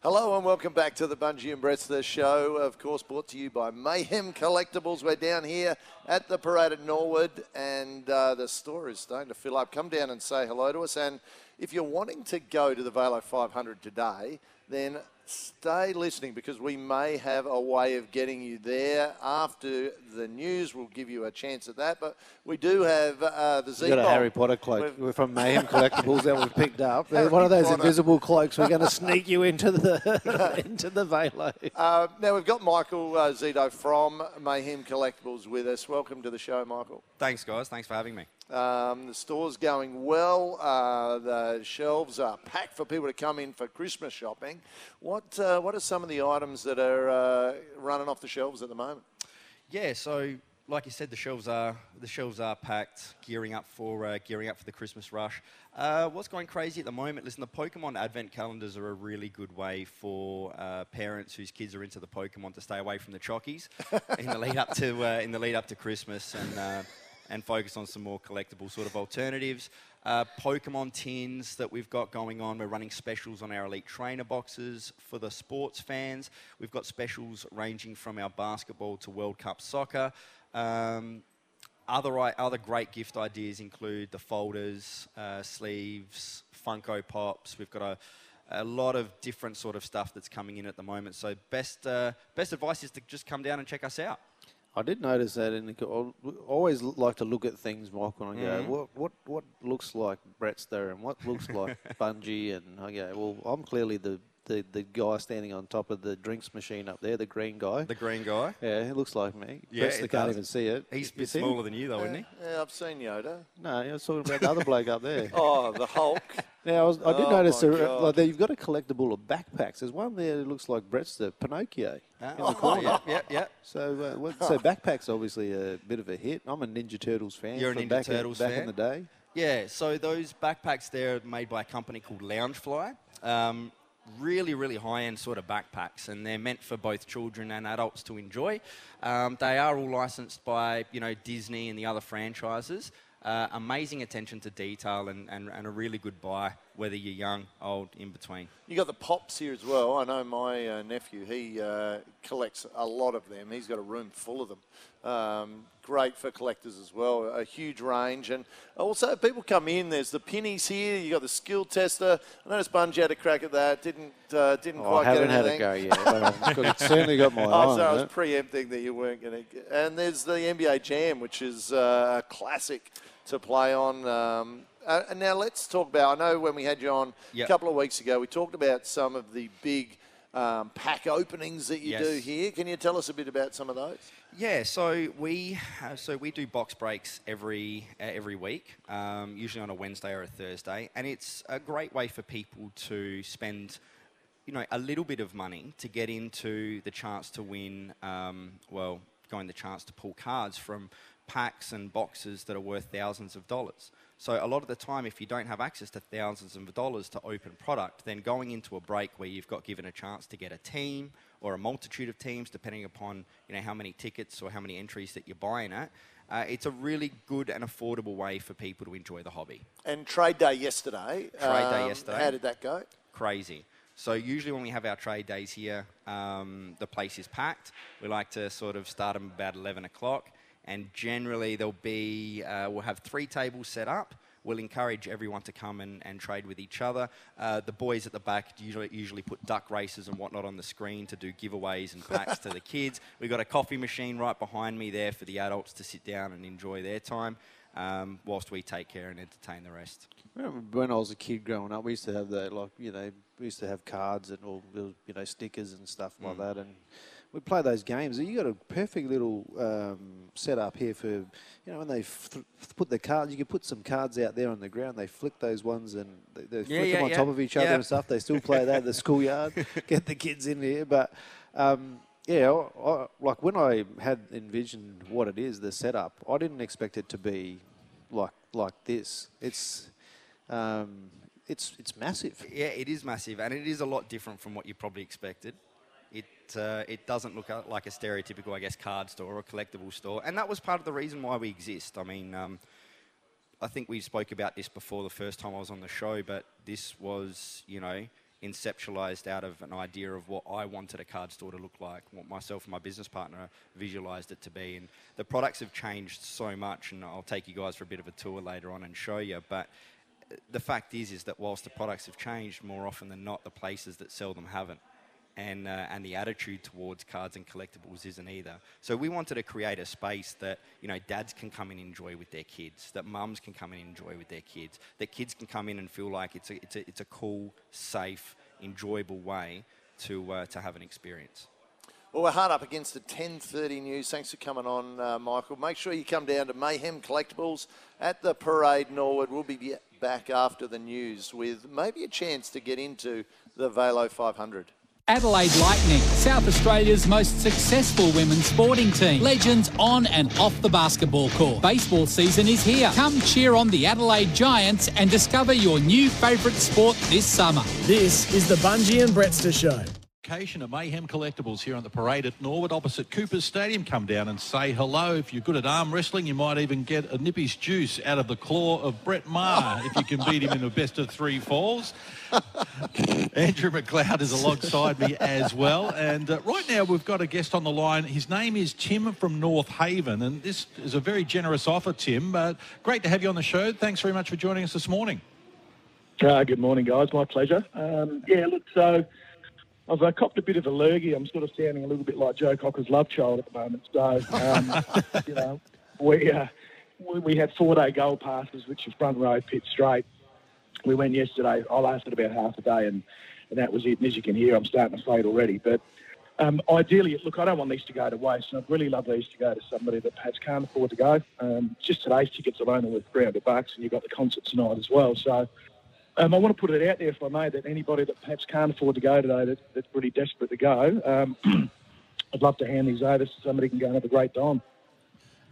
Hello and welcome back to the Bunji and Brettster show. Of course, brought to you by Mayhem Collectables. We're down here at the parade at Norwood, and uh, the store is starting to fill up. Come down and say hello to us. And if you're wanting to go to the Vailo 500 today, then stay listening because we may have a way of getting you there after the news. We'll give you a chance at that. But we do have uh, the Z We've got a Harry Potter cloak We've- We're from Mayhem Collectables that we've picked up. Harry one of those Potter. invisible cloaks. We're going to sneak you into the into the Vailo. Uh, now we've got Michael uh, Zito from Mayhem Collectables with us. Welcome to the show, Michael. Thanks, guys. Thanks for having me. Um, the store's going well. Uh, the shelves are packed for people to come in for Christmas shopping. What uh, What are some of the items that are uh, running off the shelves at the moment? Yeah, so like you said, the shelves are the shelves are packed, gearing up for uh, gearing up for the Christmas rush. Uh, what's going crazy at the moment? Listen, the Pokemon Advent calendars are a really good way for uh, parents whose kids are into the Pokemon to stay away from the chockies in the lead up to uh, in the lead up to Christmas and. Uh, and focus on some more collectible sort of alternatives. Uh, Pokemon tins that we've got going on. We're running specials on our Elite Trainer boxes for the sports fans. We've got specials ranging from our basketball to World Cup soccer. Um, other, other great gift ideas include the folders, uh, sleeves, Funko Pops. We've got a, a lot of different sort of stuff that's coming in at the moment. So best, uh, best advice is to just come down and check us out. I did notice that, and I always like to look at things, Michael, and I go, Mhm. what, what, what looks like Brettster and what looks like Bunji, and I go, well, I'm clearly the the, the guy standing on top of the drinks machine up there, the green guy. The green guy. Yeah, it looks like me. Yeah, Brettster it can't does. even see it. He's a bit see him? smaller than you, though, isn't he? Yeah, I've seen Yoda. No, I was talking about the other bloke up there. Oh, the Hulk. Now, I, was, I did Oh, notice my there, like, there, you've got a collectible of backpacks. There's one there that looks like Brett's the Pinocchio in the Oh, corner. yeah, yeah, yeah. So, uh, what, so backpacks obviously a bit of a hit. I'm a Ninja Turtles fan. You're a from Ninja back Turtles in, back fan? in the day. Yeah, so those backpacks there are made by a company called Loungefly. Um, really, really high-end sort of backpacks, and they're meant for both children and adults to enjoy. Um, they are all licensed by, you know, Disney and the other franchises. Uh, amazing attention to detail and, and, and a really good buy, whether you're young, old, in between. You got the pops here as well. I know my uh, nephew. He uh, collects a lot of them. He's got a room full of them. Um, great for collectors as well. A huge range, and also people come in. There's the pennies here. You got the skill tester. I noticed Bunji had a crack at that. Didn't uh, didn't Oh, quite I haven't get had a go yet, but I've got- certainly got my eye oh, on so I was it. preempting that you weren't going to. And there's the NBA Jam, which is uh, a classic to play on. Um, uh, and now let's talk about. I know when we had you on Yep. a couple of weeks ago, we talked about some of the big um, pack openings that you Yes. do here. Can you tell us a bit about some of those? Yeah, so we uh, so we do box breaks every uh, every week, um, usually on a Wednesday or a Thursday, and it's a great way for people to spend, you know, a little bit of money to get into the chance to win. Um, well, going the chance to pull cards from packs and boxes that are worth thousands of dollars. So a lot of the time, if you don't have access to thousands of dollars to open product, then going into a break where you've got given a chance to get a team or a multitude of teams, depending upon you know how many tickets or how many entries that you're buying at, uh, it's a really good and affordable way for people to enjoy the hobby. And trade day yesterday. Trade day um, yesterday. How did that go? Crazy. So usually when we have our trade days here, um, the place is packed. We like to sort of start them about 11 o'clock, and generally there'll be uh, we'll have three tables set up. We'll encourage everyone to come and, and trade with each other. Uh, the boys at the back usually usually put duck races and whatnot on the screen to do giveaways and packs to the kids. We've got a coffee machine right behind me there for the adults to sit down and enjoy their time, um, whilst we take care and entertain the rest. Remember when I was a kid growing up, we used to have that, like, you know, we used to have cards and all, you know, stickers and stuff like Mm. that. And we'd play those games. You got a perfect little um, setup here for, you know, when they th- put the cards, you can put some cards out there on the ground. They flick those ones and they, they Yeah, flick yeah, them on yeah. top of each other and stuff. They still play that at the schoolyard, get the kids in here. But, um, yeah, I, I, like when I had envisioned what it is, the setup, I didn't expect it to be like like this. It's um, it's it's massive. Yeah, it is massive, and it is a lot different from what you probably expected. It uh, it doesn't look like a stereotypical, I guess, card store or collectible store, and that was part of the reason why we exist. I mean, um, I think we spoke about this before the first time I was on the show, but this was, you know, inceptualized out of an idea of what I wanted a card store to look like, what myself and my business partner visualized it to be. And the products have changed so much, and I'll take you guys for a bit of a tour later on and show you. But uh, the fact is, is that whilst the products have changed, more often than not, the places that sell them haven't. And, uh, and the attitude towards cards and collectibles isn't either. So we wanted to create a space that you know dads can come and enjoy with their kids, that mums can come and enjoy with their kids, that kids can come in and feel like it's a, it's a, it's a cool, safe, enjoyable way to, uh, to have an experience. Well, we're hard up against the 10.30 news. Thanks for coming on, uh, Michael. Make sure you come down to Mayhem Collectables at the Parade Norwood. We'll be back after the news with maybe a chance to get into the Vailo 500. Adelaide Lightning, South Australia's most successful women's sporting team. Legends on and off the basketball court. Baseball season is here. Come cheer on the Adelaide Giants and discover your new favourite sport this summer. This is the Bunji and Brettster Show. Location of Mayhem Collectables here on the parade at Norwood opposite Cooper's Stadium. Come down and say hello. If you're good at arm wrestling, you might even get a nippy's juice out of the claw of Brett Maher if you can beat him in a best of three falls. Andrew McLeod is alongside me as well. And uh, right now we've got a guest on the line. His name is Tim from North Haven. And this is a very generous offer, Tim. Uh, great to have you on the show. Thanks very much for joining us this morning. Uh, good morning, guys. My pleasure. Um, yeah, look, so I've uh, copped a bit of a lurgy. I'm sort of sounding a little bit like Joe Cocker's love child at the moment. So, um, you know, we, uh, we we had four day goal passes, which is front row, pit straight. We went yesterday. I lasted about half a day, and and that was it. And as you can hear, I'm starting to fade already. But um, ideally, look, I don't want these to go to waste, and I'd really love these to go to somebody that perhaps can't afford to go. Um, just today's tickets alone are worth 300 bucks, and you've got the concert tonight as well. So um, I want to put it out there, if I may, that anybody that perhaps can't afford to go today, that, that's really desperate to go, um, I'd love to hand these over so somebody can go and have a great time.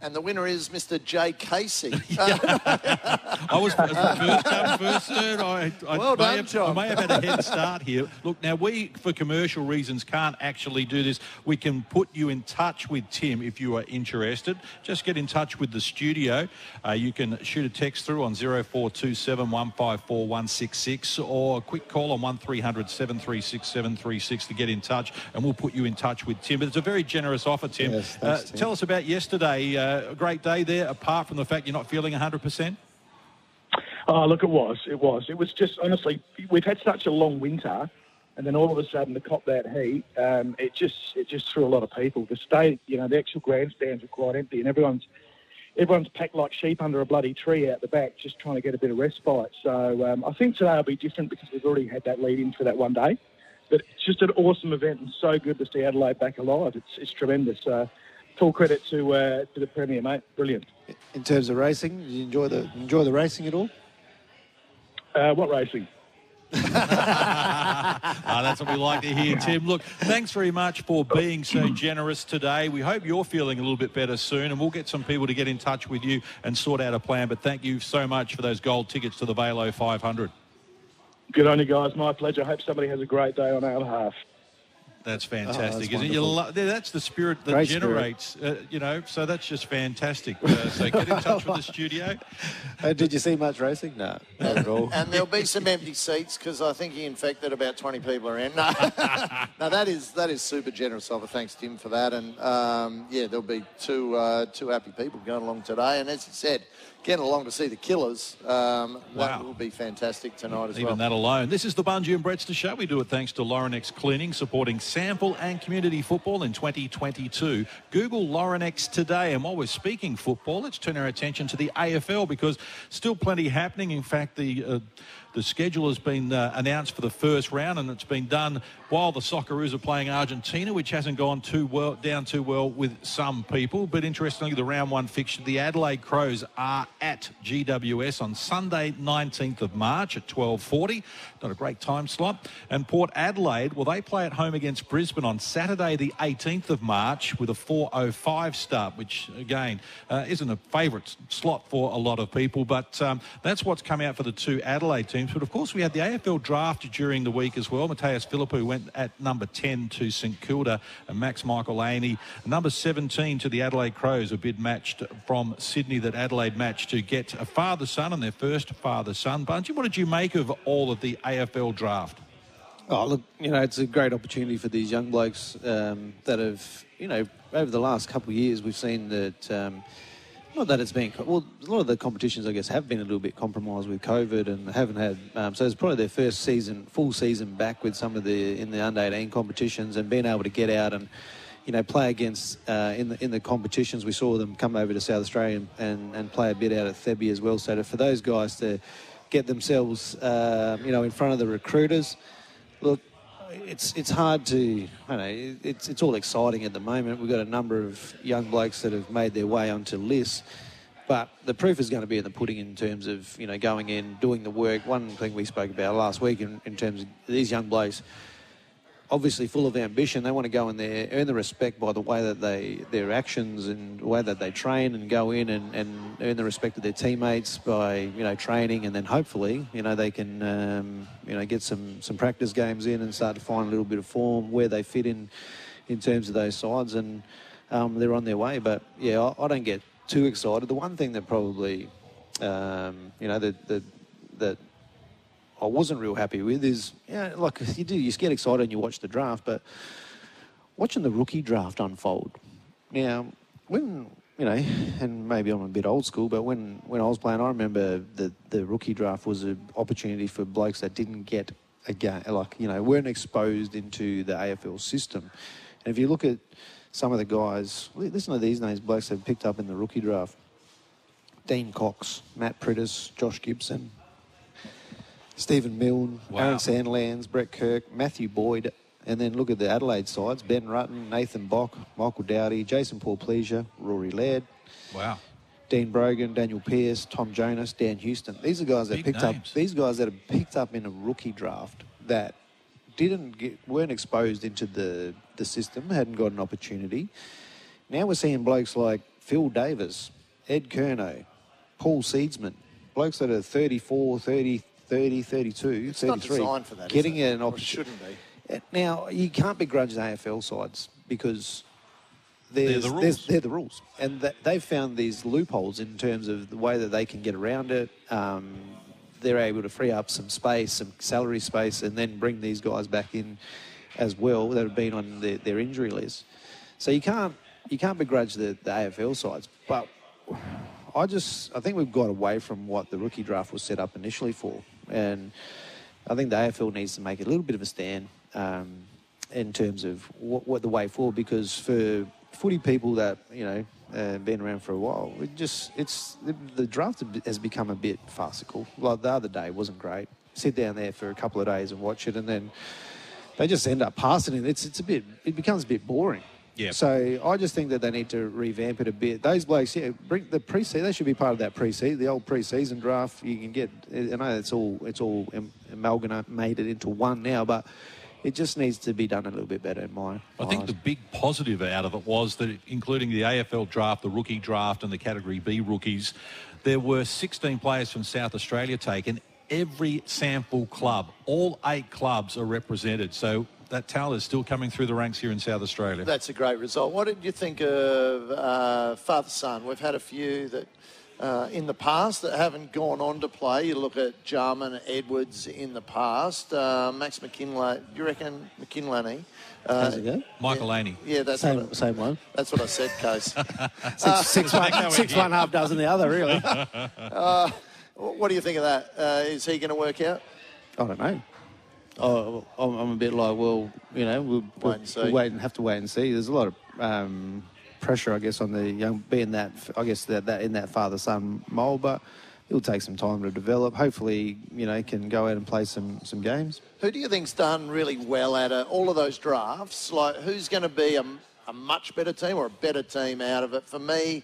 And the winner is Mr. Jay Casey. I was first come, first served. I, I, Well may done, have, John. I may have had a head start here. Look, now we, for commercial reasons, can't actually do this. We can put you in touch with Tim if you are interested. Just get in touch with the studio. Uh, you can shoot a text through on 0427 154 166 or a quick call on 1300 736 736 to get in touch, and we'll put you in touch with Tim. But it's a very generous offer, Tim. Yes, uh, Tim. tell us about yesterday. Uh, a great day there, apart from the fact you're not feeling 100%. Oh, look, it was. It was. It was just, honestly, we've had such a long winter, and then all of a sudden to cop that heat, um, it just it just threw a lot of people. The state, you know, the actual grandstands were quite empty, and everyone's everyone's packed like sheep under a bloody tree out the back, just trying to get a bit of respite. So um, I think today will be different because we've already had that lead in for that one day. But it's just an awesome event, and so good to see Adelaide back alive. It's it's tremendous. Uh, full credit to uh, to the Premier, mate. Brilliant. In terms of racing, did you enjoy the enjoy the racing at all? Uh, what racing? Ah, that's what we like to hear, Tim. Look, thanks very much for being so generous today. We hope you're feeling a little bit better soon, and we'll get some people to get in touch with you and sort out a plan. But thank you so much for those gold tickets to the Vailo 500. Good on you guys. My pleasure. I hope somebody has a great day on our behalf. That's Oh, fantastic, that's isn't it? You lo- that's the spirit that Great spirit. generates, uh, you know, so that's just fantastic. Uh, so get in touch with the studio. Uh, did you see much racing? No, not at all. and there'll be some empty seats because I think he infected about 20 people are in. No, no, that is that is super generous of her. Thanks, Tim, for that. And um, yeah, there'll be two uh, two happy people going along today. And as you said, getting along to see the Killers, um, Wow. that will be fantastic tonight as Even well. that alone. This is the Bunji and Brettster show. We do it thanks to Laurenex Cleaning, supporting SANFL and community football in 2022. Google Laurenex today. And while we're speaking football, let's turn our attention to the AFL because still plenty happening. In fact, the uh, the schedule has been uh, announced for the first round, and it's been done while the Socceroos are playing Argentina, which hasn't gone too well down too well with some people. But interestingly, the round one fixture, the Adelaide Crows are at GWS on Sunday, 19th of March at 12:40. Not a great time slot. And Port Adelaide, well, they play at home against Brisbane on Saturday, the 18th of March, with a 4:05 start, which again uh, isn't a favourite slot for a lot of people. But um, that's what's come out for the two Adelaide teams. But of course, we had the AFL draft during the week as well. Mattaes Phillipou went at number 10 to St Kilda, and Max Michalanney, number 17 to the Adelaide Crows, a bid matched from Sydney that Adelaide matched to get a father son and their first father son. Bunji, what did you make of all of the AFL draft? Oh, look, you know, it's a great opportunity for these young blokes um, that have, you know, over the last couple of years, we've seen that, um, not that it's been, well, a lot of the competitions, I guess, have been a little bit compromised with COVID and haven't had, um, so it's probably their first season, full season back with some of the, in the under 18 competitions and being able to get out and, you know, play against uh, in the in the competitions. We saw them come over to South Australia and, and, and play a bit out at Thebby as well. So to, for those guys to get themselves, uh, you know, in front of the recruiters, look, it's it's hard to, I know, it's it's all exciting at the moment. We've got a number of young blokes that have made their way onto lists. But the proof is going to be in the pudding in terms of, you know, going in, doing the work. One thing we spoke about last week in, in terms of these young blokes, obviously full of ambition. They want to go in there, earn the respect by the way that they, their actions and the way that they train and go in and, and earn the respect of their teammates by, you know, training and then hopefully, you know, they can, um, you know, get some, some practice games in and start to find a little bit of form where they fit in, in terms of those sides and um, they're on their way. But yeah, I, I don't get too excited. The one thing that probably, um, you know, that, that, that I wasn't real happy with is, yeah, like you do, you get excited and you watch the draft, but watching the rookie draft unfold. Now, when you know, and maybe I'm a bit old school, but when, when I was playing, I remember the the rookie draft was an opportunity for blokes that didn't get a game, like you know, weren't exposed into the AFL system. And if you look at some of the guys, listen to these names, blokes they've picked up in the rookie draft: Dean Cox, Matt Priddis, Josh Gibson, Stephen Milne, Wow. Aaron Sandilands, Brett Kirk, Matthew Boyd, and then look at the Adelaide sides: Ben Rutten, Nathan Bock, Michael Doughty, Jason Porplyzia, Rory Laird, Wow. Dean Brogan, Daniel Pearce, Tom Jonas, Dan Houston. These are guys that Big picked up. These guys that have picked up in a rookie draft that didn't get weren't exposed into the the system, hadn't got an opportunity. Now we're seeing blokes like Phil Davis, Ed Curnow, Paul Seedsman, blokes that are 34, 30, 30, 32, It's not 33, designed for that, is getting it? an Or it opportunity. shouldn't be. Now you can't begrudge the AFL sides because They're there's, the rules. they're the rules, and that they've found these loopholes in terms of the way that they can get around it. Um, they're able to free up some space, some salary space, and then bring these guys back in as well that have been on their, their injury list. So you can't you can't begrudge the, the AFL sides, but I just I think we've got away from what the rookie draft was set up initially for, and I think the AFL needs to make a little bit of a stand um, in terms of what, what the way forward. Because for footy people that you know uh, been around for a while, it just it's the, draft has become a bit farcical. Like the other day wasn't great. Sit down there for a couple of days and watch it, and then they just end up passing it. It's it's a bit it becomes a bit boring. Yeah. So I just think that they need to revamp it a bit. Those blokes, yeah, bring the pre-season. They should be part of that pre-season, the old pre-season draft. You can get. I know it's all it's all am- amalgamated into one now, but it just needs to be done a little bit better in my. I think eyes. the big positive out of it was that, including the AFL draft, the rookie draft, and the Category B rookies, there were 16 players from South Australia taken. Every SANFL club, all eight clubs are represented. So that talent is still coming through the ranks here in South Australia. That's a great result. What did you think of uh, father son? We've had a few that uh, in the past that haven't gone on to play. You look at Jarman, Edwards in the past. Uh, Max McKinley. Do you reckon McKinley? Uh, How's it go? Michalanney. Yeah, that's Same what I, same one. that's what I said, Case. Six, six, one, six one half dozen the other, really. uh, what do you think of that? Uh, is he going to work out? I don't know. Oh, I'm a bit like, well, you know, we'll, Wait and see. we'll wait and have to wait and see. There's a lot of um, pressure, I guess, on the young being that, I guess that, that in that father-son mold, but it'll take some time to develop. Hopefully, you know, can go out and play some some games. Who do you think's done really well at all of those drafts? Like, who's going to be a, a much better team or a better team out of it? For me,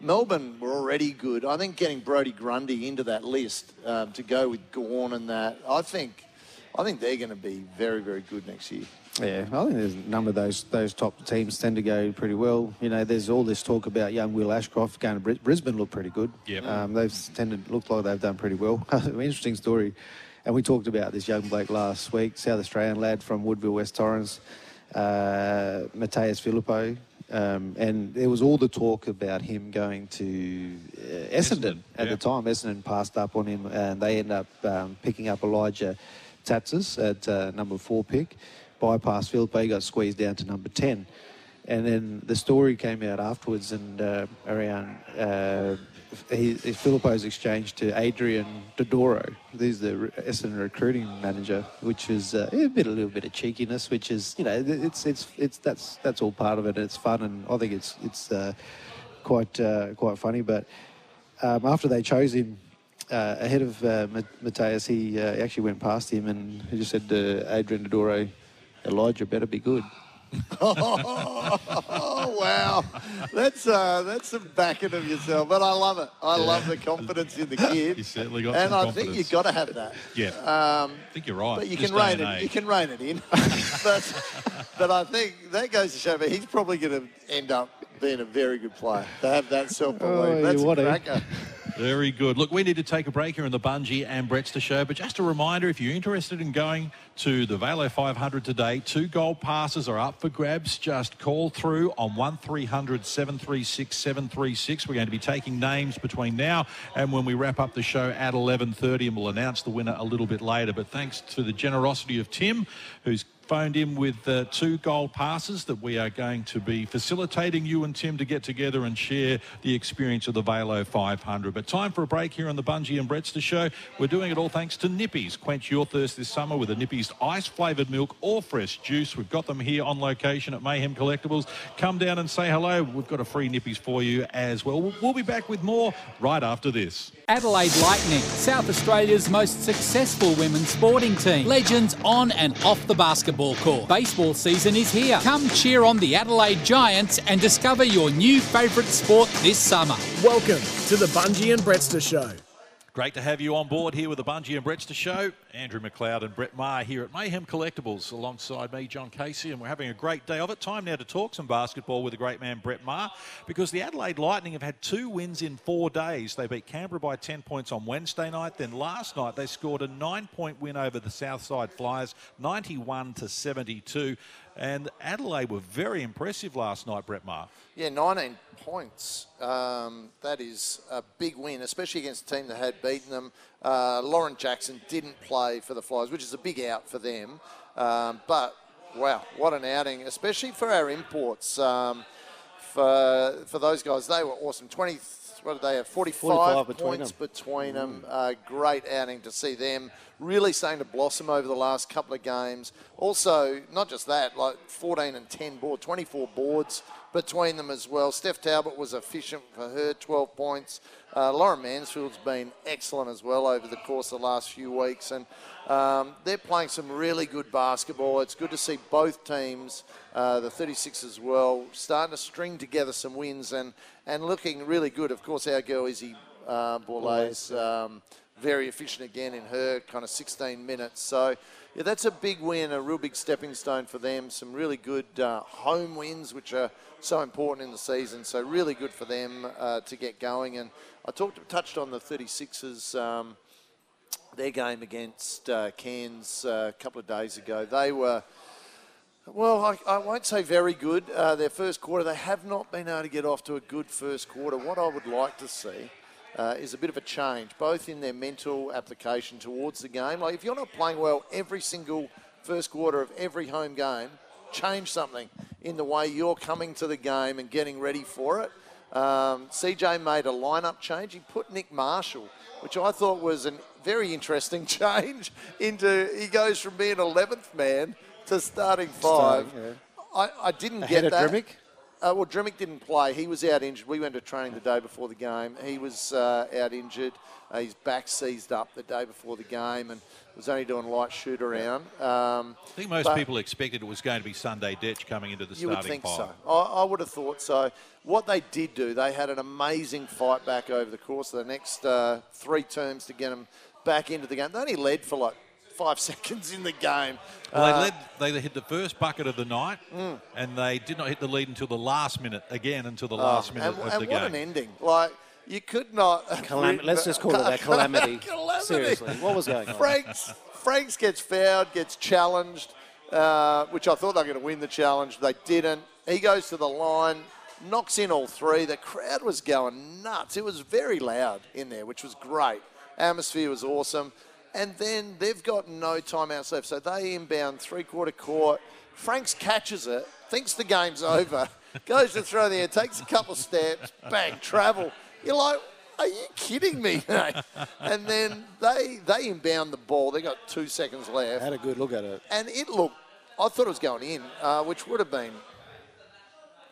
Melbourne were already good. I think getting Brodie Grundy into that list um, to go with Gawn and that, I think, I think they're going to be very, very good next year. Yeah, I think there's a number of those those top teams tend to go pretty well. You know, there's all this talk about young Will Ashcroft going to Bris- Brisbane look pretty good. Yep. Um, they've tended look like they've done pretty well. Interesting story, and we talked about this young bloke last week, South Australian lad from Woodville, West Torrens, uh, Mattaes Phillipou. Um, and there was all the talk about him going to uh, Essendon, at yeah. the time. Essendon passed up on him, and they end up um, picking up Elijah Tsatas at uh, number four pick. Bypassed Phillipou, he got squeezed down to number 10. And then the story came out afterwards and uh, around uh, he, Phillipou's exchange to Adrian Dodoro. He's the Essendon recruiting manager, which is uh, a bit, a little bit of cheekiness, which is, you know, it's, it's, it's, that's, that's all part of it. It's fun, and I think it's, it's uh, quite, uh, quite funny. But um, after they chose him, uh, ahead of uh, Mattaes, he uh, actually went past him and he just said to Adrian Dodoro, Elijah better be good. oh wow, that's uh, that's some backing of yourself, but I love it. I love the confidence in the kid. You certainly got and some I think you've got to have that. Yeah. Um, I think you're right. but you this can day rein it. You can rein it in. but but I think that goes to show me he's probably going to end up being a very good player to have that self belief. Oh, that's you a cracker. Very good. Look, we need to take a break here in the Bunji and Brettster show, but just a reminder, if you're interested in going to the Vailo 500 today, two gold passes are up for grabs. Just call through on 1300 736 736. We're going to be taking names between now and when we wrap up the show at 11.30 and we'll announce the winner a little bit later. But thanks to the generosity of Tim, who's phoned in with uh, two gold passes that we are going to be facilitating you and Tim to get together and share the experience of the Vailo 500. But time for a break here on the Bunji and Brettster show. We're doing it all thanks to Nippies. Quench your thirst this summer with a Nippies ice flavoured milk or fresh juice. We've got them here on location at Mayhem Collectables. Come down and say hello. We've got a free Nippies for you as. We'll- We'll be back with more right after this. Adelaide Lightning, South Australia's most successful women's sporting team. Legends on and off the basketball court. Baseball season is here. Come cheer on the Adelaide Giants and discover your new favourite sport this summer. Welcome to the Bunji and Brettster Show. Great to have you on board here with the Bunji and Brettster show. Andrew McLeod and Brett Maher here at Mayhem Collectables alongside me, John Casey, and we're having a great day of it. Time now to talk some basketball with the great man Brett Maher because the Adelaide Lightning have had two wins in four days. They beat Canberra by 10 points on Wednesday night. Then last night they scored a nine point win over the Southside Flyers, 91 to 72. And Adelaide were very impressive last night, Brett Maher. Yeah, 19 points. Um, that is a big win, especially against a team that had beaten them. Uh, Lauren Jackson didn't play for the Flyers, which is a big out for them. Um, but wow, what an outing, especially for our imports. Um, for for those guys, they were awesome. 20. What did they have? 45, 45 between points them. between them. Uh, great outing to see them really starting to blossom over the last couple of games. Also, not just that, like 14 and 10 board, 24 boards between them as well. Steph Talbot was efficient for her, 12 points. Uh, Lauren Mansfield's been excellent as well over the course of the last few weeks, and um, they're playing some really good basketball. It's good to see both teams, uh, the 36 as well, starting to string together some wins and, and looking really good. Of course, our girl Izzy uh, Borlase, um, very efficient again in her kind of 16 minutes. So, yeah, that's a big win, a real big stepping stone for them. Some really good uh, home wins, which are so important in the season. So, really good for them uh, to get going. And I talked, touched on the 36ers. Um, their game against uh, Cairns uh, a couple of days ago. They were, well, I, I won't say very good. Uh, their first quarter, they have not been able to get off to a good first quarter. What I would like to see uh, is a bit of a change, both in their mental application towards the game. Like if you're not playing well every single first quarter of every home game, change something in the way you're coming to the game and getting ready for it. Um, CJ made a lineup change. He put Nick Marshall, which I thought was a very interesting change. Into he goes from being 11th man to starting five. Starting, yeah. I, I didn't Ahead get that. Drmic? Uh, well, Drmic didn't play. He was out injured. We went to training the day before the game. He was uh, out injured. Uh, his back seized up the day before the game and was only doing light shoot around. Um, I think most people expected it was going to be Sunday Dech coming into the You would think five. so. I, I would have thought so. What they did do, they had an amazing fight back over the course of the next uh, three terms to get them back into the game. They only led for like five seconds in the game. Well, Uh, they led. They hit the first bucket of the night, Mm. and they did not hit the lead until the last minute. Again, until the Oh, last minute and, of and the what an ending! Like you could not. Calam- let's just call it that, calamity. calamity. Seriously, what was going on? Franks, Franks gets fouled, gets challenged, uh, which I thought they were going to win the challenge. They didn't. He goes to the line, knocks in all three. The crowd was going nuts. It was very loud in there, which was great. Atmosphere was awesome. And then they've got no timeouts left, so they inbound three quarter court. Franks catches it, thinks the game's over, goes to throw the air, takes a couple of steps, bang, travel. You're like, are you kidding me, and then they they inbound the ball. They got two seconds left, Had a good look at it. and it looked. I thought it was going in, uh, which would have been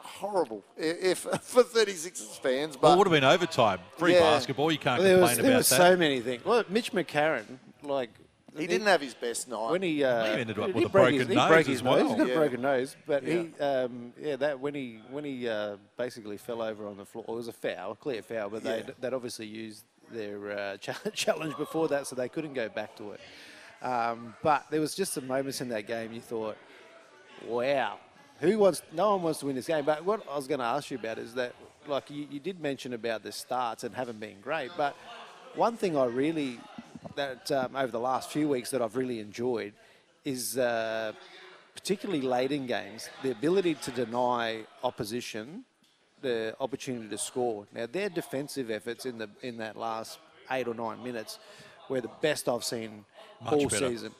horrible i- if for 36ers fans. But well, it would have been overtime. Free Yeah. basketball. You can't There complain was, about there was that. so many things. Well, Mitch McCarron, like he didn't have his best night. when he uh, He ended up he with a broken his, he nose broke as his well. nose. He's got Yeah. a broken nose, but Yeah. he um, yeah that when he when he uh, basically fell over on the floor, it was a foul, a clear foul, but they Yeah. they'd obviously used their uh, challenge before that, so they couldn't go back to it. Um, but there was just some moments in that game you thought, wow, who wants? No one wants to win this game. But what I was going to ask you about is that, like you, you did mention about the starts and haven't been great, but one thing I really that um, over the last few weeks that I've really enjoyed is uh, particularly late in games the ability to deny opposition the opportunity to score. Now their defensive efforts in the in that last eight or nine minutes were the best I've seen Much all better. season,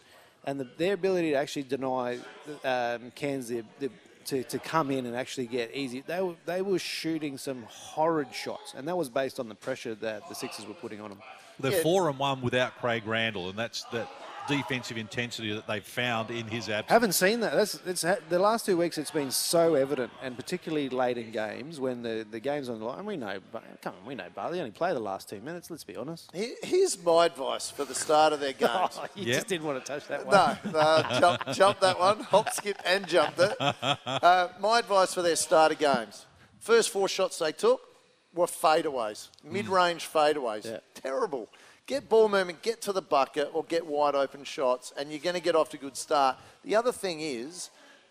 and the, their ability to actually deny um, Cairns the, the to, to come in and actually get easy. They were, they were shooting some horrid shots, and that was based on the pressure that the Sixers were putting on them. They're Yeah. four and one without Craig Randall, and that's that. defensive intensity that they've found in his absence. Haven't seen that. That's, it's, the last two weeks it's been so evident, and particularly late in games when the, the game's on the line. We know, come on, we know Barley only play the last two minutes. Let's be honest. Here's my advice for the start of their games. Oh, you Yep. just didn't want to touch that one. No, no, jump, jump that one, hop, skip, and jumped it. Uh, my advice for their starter games: first four shots they took were fadeaways, mm. mid-range fadeaways. Yeah. Terrible. Get ball movement, get to the bucket, or get wide open shots, and you're going to get off to a good start. The other thing is.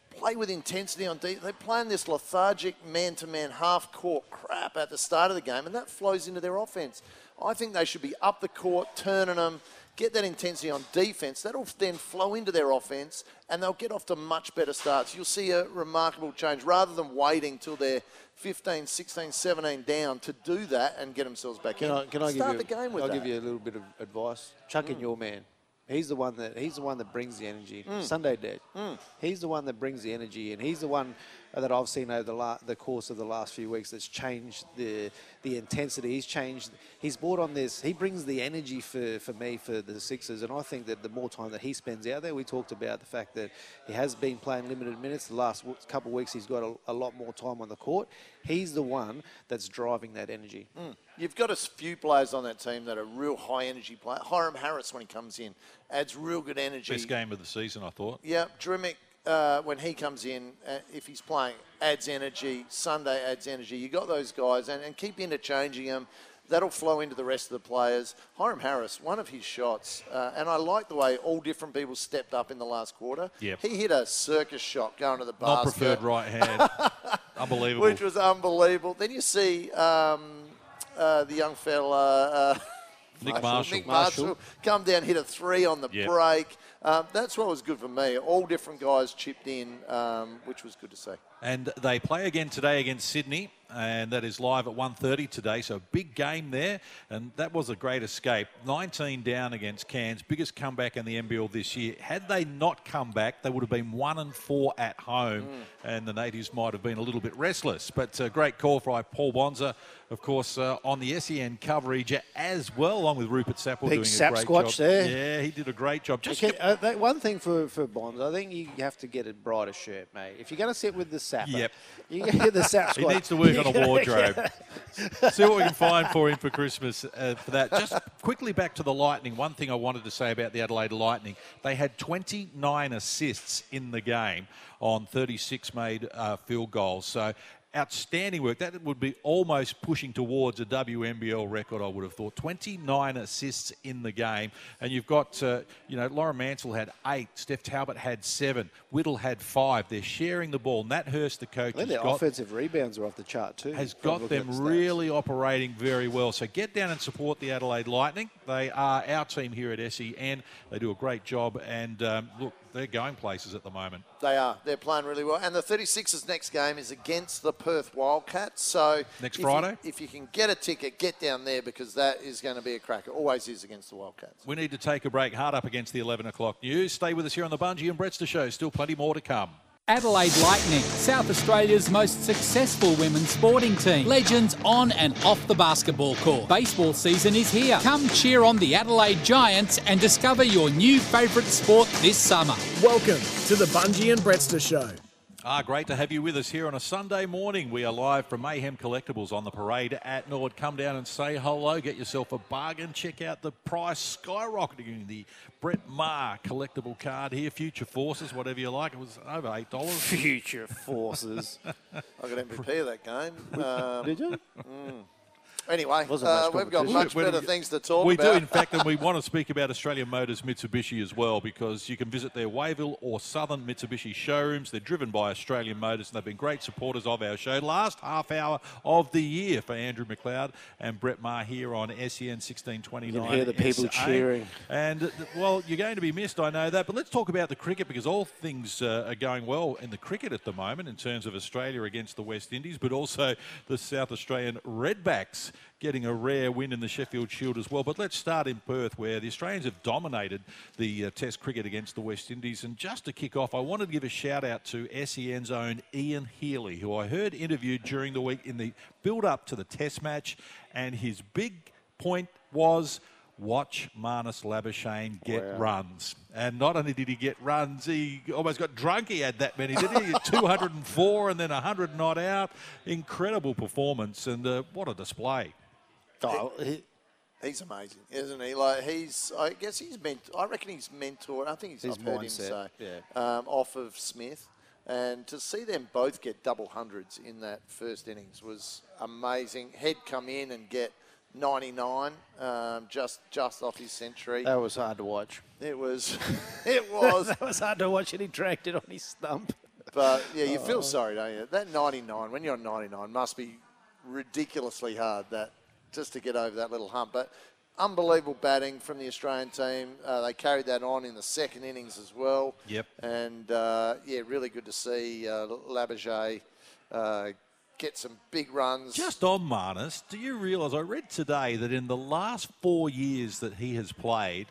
Play with intensity on deep. They're playing this lethargic man-to-man half-court crap at the start of the game, and that flows into their offense. I think they should be up the court, turning them, get that intensity on defense. That'll then flow into their offense, and they'll get off to much better starts. You'll see a remarkable change rather than waiting till they're 15, 16, 17 down to do that and get themselves back Can in. I, can I Start give you? the game with I'll that. give you a little bit of advice. Chuck in mm. your man. He's the one that he's the one that brings the energy. Mm. Sunday Dech. Mm. He's the one that brings the energy, and he's the one that I've seen over the la- the course of the last few weeks that's changed the the intensity. He's changed. He's brought on this. He brings the energy for, for me for the Sixers, and I think that the more time that he spends out there, we talked about the fact that he has been playing limited minutes. The last w- couple of weeks, he's got a, a lot more time on the court. He's the one that's driving that energy. Mm. You've got a few players on that team that are real high energy players. Hyrum Harris, when he comes in, adds real good energy. Best game of the season, I thought. Yeah, Drmic, uh, when he comes in, uh, if he's playing, adds energy. Sunday adds energy. You got those guys, and, and keep interchanging them. That'll flow into the rest of the players. Hyrum Harris, one of his shots, uh, and I like the way all different people stepped up in the last quarter. Yep. He hit a circus shot going to the basket. Not preferred right hand. Unbelievable. which was unbelievable. Then you see um, uh, the young fella. Uh, Nick Marshall. Nick Marshall come down, hit a three on the Yep. break. Um, that's what was good for me. All different guys chipped in, um, which was good to see. And they play again today against Sydney, and that is live at 1.30 today. So a big game there, and that was a great escape. 19 down against Cairns, biggest comeback in the NBL this year. Had they not come back, they would have been one and four at home, Mm. and the natives might have been a little bit restless. But a great call by Paul Bonza, of course, uh, on the SEN coverage as well, along with Rupert Sapple Big doing Sap a great squatch job. there. Yeah, he did a great job. Just Okay, uh, that one thing for, for Bonds, I think you have to get a brighter shirt, mate. If you're going to sit with the sapper, Yep. you get the sap Squatch. He needs to work on a wardrobe. See what we can find for him for Christmas uh, for that. Just quickly back to the Lightning. One thing I wanted to say about the Adelaide Lightning: they had 29 assists in the game on 36 made uh, field goals. So. Outstanding work. That would be almost pushing towards a WNBL record, I would have thought. 29 assists in the game. And you've got, uh, you know, Lauren Mansell had eight. Steph Talbot had seven. Whittle had five. They're sharing the ball. Nat Hurst, the coach, I think has their got offensive rebounds are off the chart too. has got them the really operating very well. So get down and support the Adelaide Lightning. They are our team here at SEN. They do a great job, and um, look, they're going places at the moment. They are. They're playing really well. And the 36ers' next game is against the Perth Wildcats. So Next if Friday? You, if you can get a ticket, get down there because that is going to be a cracker. Always is against the Wildcats. We need to take a break. Hard up against the 11 o'clock news. Stay with us here on the Bunji and Brettster Show. Still plenty more to come. Adelaide Lightning, South Australia's most successful women's sporting team. Legends on and off the basketball court. Baseball season is here. Come cheer on the Adelaide Giants and discover your new favourite sport this summer. Welcome to the Bunji and Brettster Show. Ah, great to have you with us here on a Sunday morning. We are live from Mayhem Collectables on the parade at Nord. Come down and say hello. Get yourself a bargain. Check out the price skyrocketing. The Brett Maher collectible card here. Future Forces, whatever you like. It was over eight dollars. Future forces. I got MVP of that game. Um, Did you? Anyway, uh, we've got competition. much When better we- things to talk we about. We do, in fact, and we want to speak about Australian Motors Mitsubishi as well because you can visit their Wayville or Southern Mitsubishi showrooms. They're driven by Australian Motors and they've been great supporters of our show. Last half hour of the year for Andrew McLeod and Brett Maher here on SEN 1629. You can hear the people SA. cheering. And, uh, well, you're going to be missed, I know that. But let's talk about the cricket because all things uh, are going well in the cricket at the moment in terms of Australia against the West Indies, but also the South Australian Redbacks getting a rare win in the Sheffield Shield as well. But let's start in Perth, where the Australians have dominated the uh, Test cricket against the West Indies. And just to kick off, I wanted to give a shout out to SEN's own Ian Healy, who I heard interviewed during the week in the build up to the Test match. And his big point was watch Marnus Labuschagne get Wow. runs. And not only did he get runs, he almost got drunk. He had that many, didn't he? 204 and then 100 not out. Incredible performance, and uh, what a display. Oh, he, He's amazing, isn't he? Like he's, I guess he's meant. I reckon he's mentored. I think he's. His I've heard him say, um, off of Smith, and to see them both get double hundreds in that first innings was amazing. Head come in and get 99, um, just just off his century. that was hard to watch. It was, it was. that was hard to watch, and he dragged it on his stump. But yeah, you Oh. feel sorry, don't you? That 99, when you're on 99, must be ridiculously hard that just to get over that little hump. But unbelievable batting from the Australian team. Uh, they carried that on in the second innings as well. Yep. And uh, yeah, really good to see uh, Labagé uh, get some big runs. Just on Marnus, do you realise? I read today that in the last four years that he has played,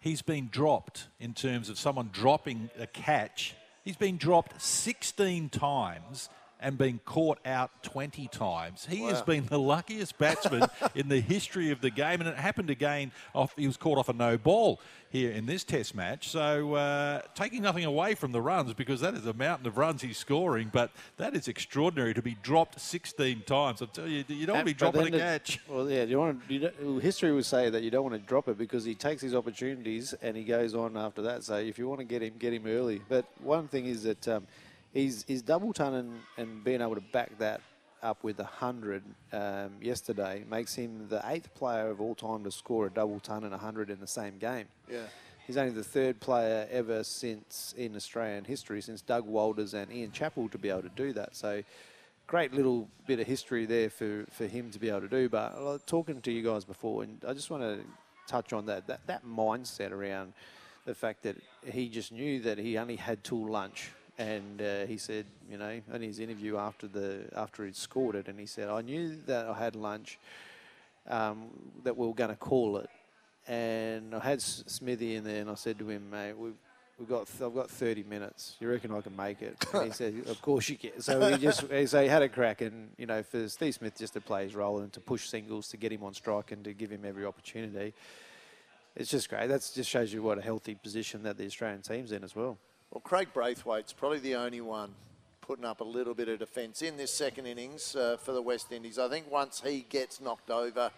he's been dropped in terms of someone dropping a catch. He's been dropped 16 times and been caught out 20 times. He has been the luckiest batsman in the history of the game, and it happened again. Off, he was caught off a no ball here in this Test match. So uh, taking nothing away from the runs because that is a mountain of runs he's scoring, but that is extraordinary to be dropped 16 times. I tell you, you don't want to be dropping a then catch. Well, yeah, you want to, you don't, history would say that you don't want to drop it because he takes his opportunities and he goes on after that. So if you want to get him, get him early. But one thing is that um, he's, he's double ton and, and being able to back that up with 100 um, yesterday makes him the eighth player of all time to score a double ton and 100 in the same game. Yeah. He's only the third player ever since in Australian history since Doug Walters and Ian Chappell to be able to do that. So great little bit of history there for, for him to be able to do. But uh, talking to you guys before, and I just want to touch on that, that that mindset around the fact that he just knew that he only had till lunch. And uh, he said, you know, in his interview after the after he'd scored it, and he said, I knew that I had lunch, um, that we were going to call it, and I had Smithy in there, and I said to him, mate, we've, we've got I've got 30 minutes. You reckon I can make it? And he said, of course you can. So he just so he had a crack, and you know, for Steve Smith just to play his role and to push singles to get him on strike and to give him every opportunity. It's just great. That just shows you what a healthy position that the Australian team's in as well. Well, Kraigg Brathwaite's probably the only one putting up a little bit of defence in this second innings uh, for the West Indies. I think once he gets knocked over,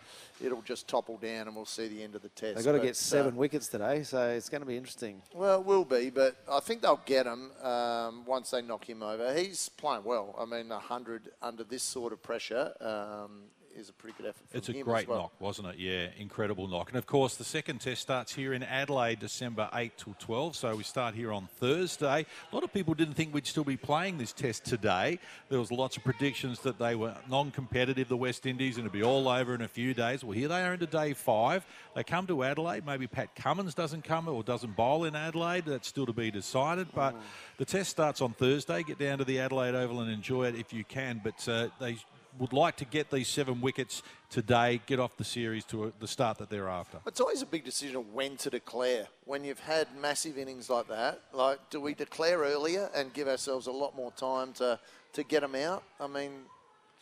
it'll just topple down and we'll see the end of the test. They've got to But, get seven uh, wickets today, so it's going to be interesting. well, it will be, but I think they'll get him um, once they knock him over. He's playing well. I mean, 100 under this sort of pressure um, is a pretty good effort It's a great well. knock, wasn't it? Yeah, incredible knock. And of course, the second test starts here in Adelaide, December 8 till 12. So we start here on Thursday. A lot of people didn't think we'd still be playing this test today. There was lots of predictions that they were non-competitive, the West Indies, and it'd be all over in a few days. Well, here they are into day five. They come to Adelaide. Maybe Pat Cummins doesn't come or doesn't bowl in Adelaide. That's still to be decided. But the test starts on Thursday. Get down to the Adelaide Oval and enjoy it if you can. But uh, they would like to get these seven wickets today, get off the series to a, the start that they're after. It's always a big decision of when to declare. When you've had massive innings like that, like do we declare earlier and give ourselves a lot more time to, to get them out? I mean,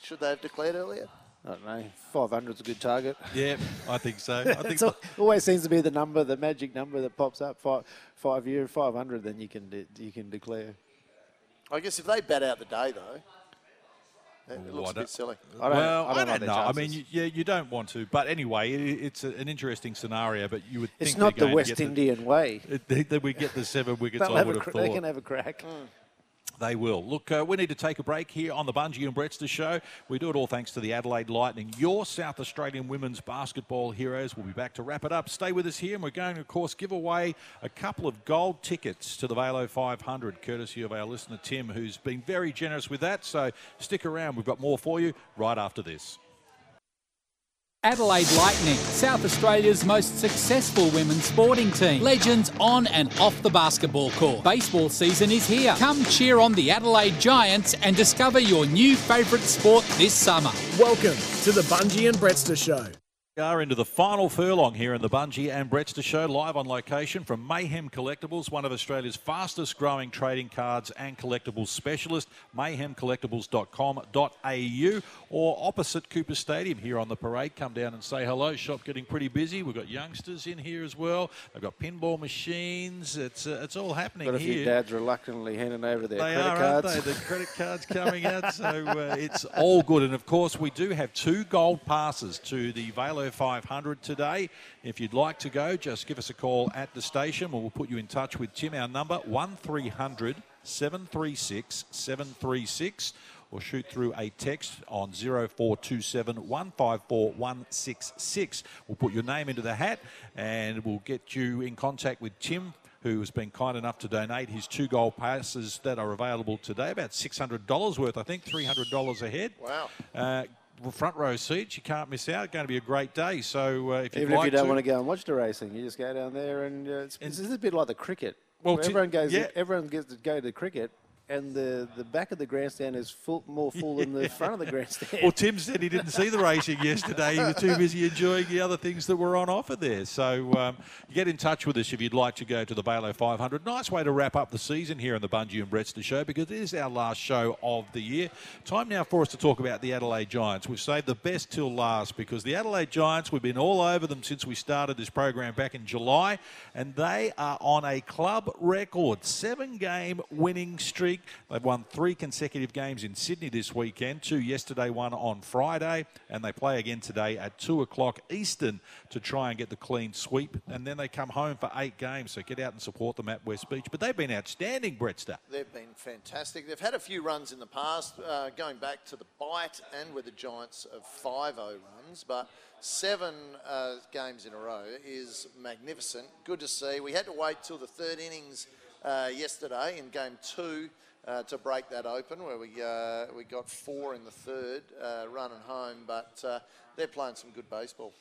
should they have declared earlier? I don't know. 500 is a good target. Yeah, I think so. I think It's al- always seems to be the number, the magic number that pops up. Five, five year, 500, then you can de- you can declare. I guess if they bat out the day though, it Oh, looks I a don't- bit silly. well, I don't, like their know. I mean, you, yeah, you don't want to, but anyway, it, it's a, an interesting scenario. But you would It's think not they're the West get Indian way. That that we get the seven wickets. I would have cr- thought they can have a crack. Mm. They will. Look, uh, we need to take a break here on the Bunji and Brettster show. We do it all thanks to the Adelaide Lightning, your South Australian women's basketball heroes. We'll be back to wrap it up. Stay with us here, and we're going to, of course, give away a couple of gold tickets to the Vailo 500, courtesy of our listener Tim, who's been very generous with that. So stick around. We've got more for you right after this. Adelaide Lightning, South Australia's most successful women's sporting team. Legends on and off the basketball court. Baseball season is here. Come cheer on the Adelaide Giants and discover your new favourite sport this summer. Welcome to the Bunji and Brettster Show. We are into the final furlong here in the Bunji and Brettster Show, live on location from Mayhem Collectables, one of Australia's fastest growing trading cards and collectibles specialist, mayhemcollectables.com.au, or opposite Cooper Stadium here on the parade. Come down and say hello. Shop getting pretty busy. We've got youngsters in here as well. They've got pinball machines. It's uh, it's all happening Got a few here. dads reluctantly handing over their They credit are, cards. aren't they? The credit cards coming out, so uh, it's all good. And of course, we do have two gold passes to the Vailo 500 today. If you'd like to go, just give us a call at the station. We'll put you in touch with Tim. Our number 1300 736 736 or shoot through a text on 0427 154 166. We'll put your name into the hat and we'll get you in contact with Tim who has been kind enough to donate his two gold passes that are available today, about $600 worth, I think, $300 a head. Wow. Uh, front row seats, you can't miss out. It's Going to be a great day. So uh, if Even like if you don't to, want to go and watch the racing, you just go down there and uh, it's, it's a bit like the cricket. Well, everyone goes, yeah. everyone gets to go to the cricket, and the, the back of the grandstand is full, more full than the front of the grandstand. Well, Tim said he didn't see the racing yesterday. He was too busy enjoying the other things that were on offer there. So um, get in touch with us if you'd like to go to the Vailo 500. Nice way to wrap up the season here on the Bunji and Brettster show because it is our last show of the year. Time now for us to talk about the Adelaide Giants. We've saved the best till last because the Adelaide Giants, we've been all over them since we started this program back in July, and they are on a club record seven game winning streak. They've won three consecutive games in Sydney this weekend, two yesterday, one on Friday, and they play again today at 2 o'clock Eastern to try and get the clean sweep. And then they come home for eight games, so get out and support them at West Beach. But they've been outstanding, Bretster. They've been fantastic. They've had a few runs in the past, uh, going back to the bite and with the Giants of 5 0 runs, but seven uh, games in a row is magnificent. Good to see. We had to wait till the third innings uh, yesterday in game two. Uh, to break that open, where we uh, we got four in the third, uh, running home, but uh, they're playing some good baseball.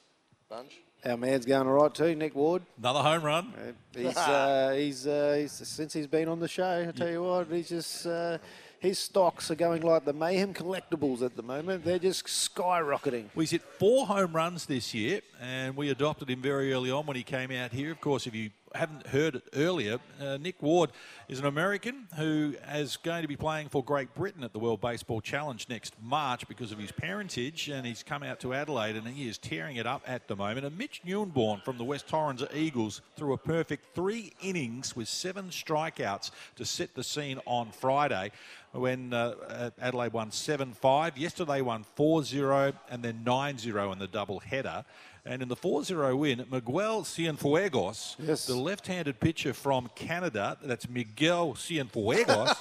Bunch. Our man's going all right too, Nick Ward. Another home run. He's, uh, he's, uh, he's since he's been on the show. I tell you what, he's just uh, his stocks are going like the Mayhem Collectables at the moment. They're just skyrocketing. Well, he's hit four home runs this year, and we adopted him very early on when he came out here. Of course, if you haven't heard it earlier, uh, Nick Ward is an American who is going to be playing for Great Britain at the World Baseball Challenge next March because of his parentage, and he's come out to Adelaide and he is tearing it up at the moment. And Mitch Neunborn from the West Torrens Eagles threw a perfect three innings with seven strikeouts to set the scene on Friday when uh, Adelaide won 7 5. Yesterday won 4 0 and then 9 0 in the double header. And in the 4 0 win, Miguel Cienfuegos, Yes. the left handed pitcher from Canada, that's Miguel Cienfuegos.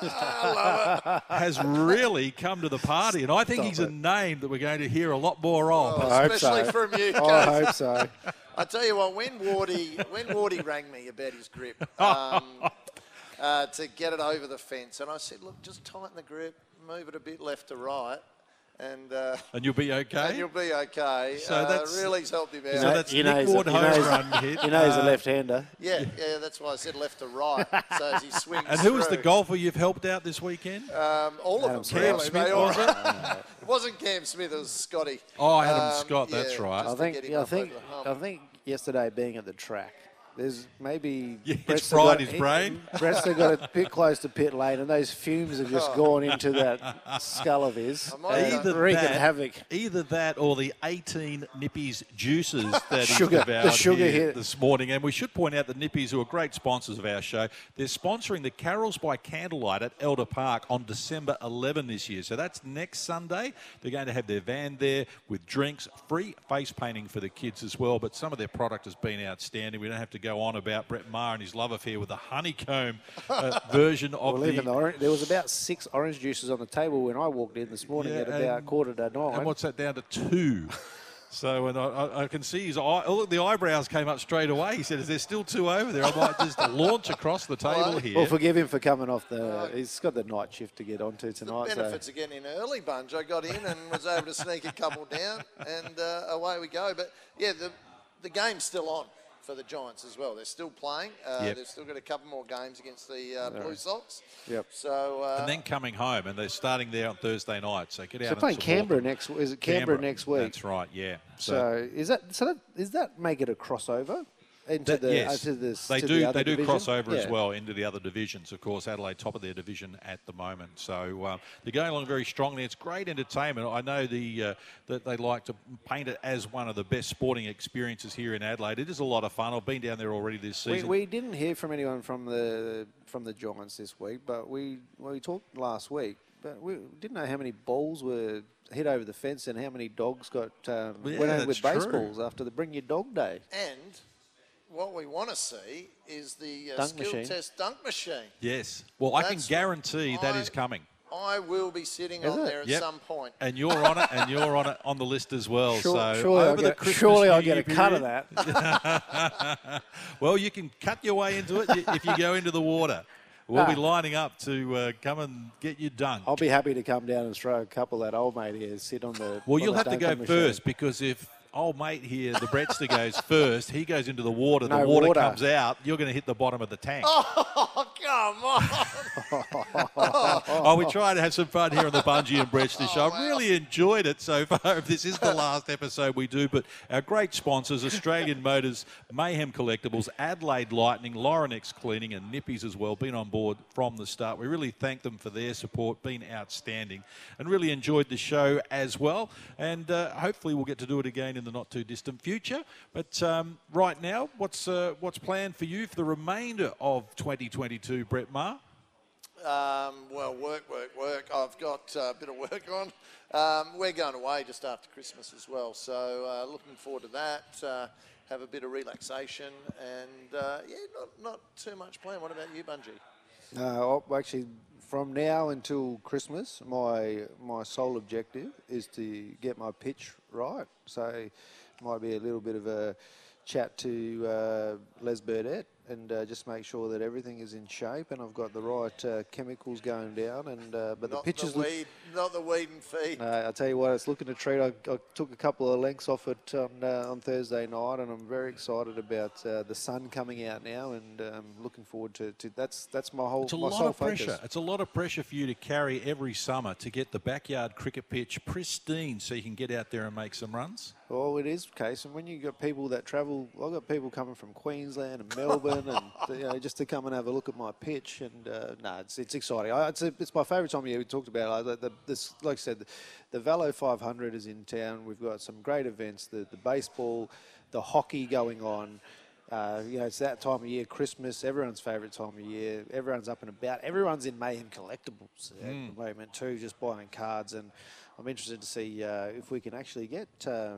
has really come to the party, and I think Stop he's it. a name that we're going to hear a lot more of. I hope Especially so. from you, I hope so. I tell you what, when Wardy when Wardy rang me about his grip um, uh, to get it over the fence, and I said, look, just tighten the grip, move it a bit left to right, and uh, And you'll be okay. and you'll be okay. So uh, that's- really's helped him out. So that's you Nick know he's a- Ward home he's run hit. You know he's a Uh, left-hander. yeah, yeah, that's why I said left to right. so as he swings. And who was the golfer you've helped out this weekend? Um, all Adam of them. Smith. really. Smith, They all- was it? it wasn't Cam Smith. It was Scotty. Oh, Adam Um, Scott, that's yeah, right. I think. Yeah, I think. over the hump. I think yesterday being at the track, there's maybe. Yeah, it's fried got- his he- brain. Brett's got a bit close to pit lane, and those fumes have just oh. gone into that skull of his, I might have Either that, havoc. either that or the 18 Nippy's juices that he's Sugar- the sugar here hit. this morning. And we should point out that Nippy's, who are great sponsors of our show, they're sponsoring the Carols by Candlelight at Elder Park on December 11 this year. So that's next Sunday. They're going to have their van there with drinks, free face painting for the kids as well. But some of their product has been outstanding. We don't have to go on about Brett Maher and his love affair with the honeycomb uh, version of Well, the even the orange, there was about six orange juices on the table when I walked in this morning Yeah, at about and- quarter to nine. And what's that down to two? So, and I, I, I can see his eye. Oh, look, the eyebrows came up straight away. He said, "Is there still two over there? I might just launch across the table here." Well, forgive him for coming off the. He's got the night shift to get onto tonight. So. benefits of getting in early, Bunji. I got in and was able to sneak a couple down, and uh, away we go. But yeah, the the game's still on for the Giants as well. They're still playing. Uh, Yep. They've still got a couple more games against the uh, Blue Sox. Yep. So uh, and then coming home, and they're starting there on Thursday night. So get out. So and playing Canberra them. next. Is it Canberra, next week? That's right. Yeah. So, is that so? That, is that make it a crossover into That- the yes, uh, to the they do. the other they do division? cross over as well into the other divisions. Of course, Adelaide top of their division at the moment, so um, they're going along very strongly. It's great entertainment. I know the uh, that they like to paint it as one of the best sporting experiences here in Adelaide. It is a lot of fun. I've been down there already this We, season. we didn't hear from anyone from the from the Giants this week, but we well, we talked last week. But we didn't know how many balls were hit over the fence and how many dogs got um, Yeah, went home with that's true. baseballs after the Bring Your Dog Day. and what we want to see is the uh, Dunk skill machine. test dunk machine. yes. Well, I can guarantee that I- is coming. I will be sitting Is on it? there at Yep. some point. And you're on it, and you're on it on the list as well. Sure- so surely I'll the get- Christmas surely I'll get a cut of that. well, you can cut your way into it if you go into the water. We'll be Ah. lining up to uh, come and get you dunk. I'll be happy to come down and throw a couple that old mate here sit on the. Well, on you'll the have to go machine. first because if old mate here, the Brettster goes first, he goes into the water, the water, water. comes out, you're going to hit the bottom of the tank. Oh, come on! Oh, we try to have some fun here on the Bunji and Brettster show. I've really enjoyed it so far. If this is the last episode we do, but our great sponsors, Australian Motors, Mayhem Collectables, Adelaide Lightning, Laurenex Cleaning, and Nippy's as well, been on board from the start. We really thank them for their support, been outstanding, and really enjoyed the show as well. And uh, hopefully we'll get to do it again in the not too distant future. But um, right now, what's uh, what's planned for you for the remainder of 2022, Brett Maher? Um, well, work, work, work. I've got uh, a bit of work on. Um, we're going away just after Christmas as well, so uh, looking forward to that. Uh, have a bit of relaxation, and uh, yeah, not, not too much plan. What about you, Bunji? No, Uh, actually, from now until Christmas, my my sole objective is to get my pitch right. So, might be a little bit of a chat to uh, Les Burdett and uh, just make sure that everything is in shape and I've got the right uh, chemicals going down. And uh, but not the pitches the look. weed, not the weed and feed. Uh, I tell you what, it's looking a treat. I, I took a couple of lengths off it on, uh, on Thursday night, and I'm very excited about uh, the sun coming out now, and um, looking forward to, to that's that's my whole It's a my lot sole of focus. pressure. It's a lot of pressure for you to carry every summer to get the backyard cricket pitch pristine so you can get out there and make some runs. Well, it is case, and when you got people that travel, I've got people coming from Queensland and Melbourne, and you know, just to come and have a look at my pitch, and uh, no, it's it's exciting. I, it's, a, it's my favourite time of year. We talked about it. the, the, this, like I said, the, the Vailo 500 is in town. We've got some great events. The the baseball, the hockey going on. Uh, you know, it's that time of year, Christmas, everyone's favourite time of year. Everyone's up and about. Everyone's in Mayhem Collectables at Mm. the moment too, just buying cards. And I'm interested to see uh, if we can actually get, uh,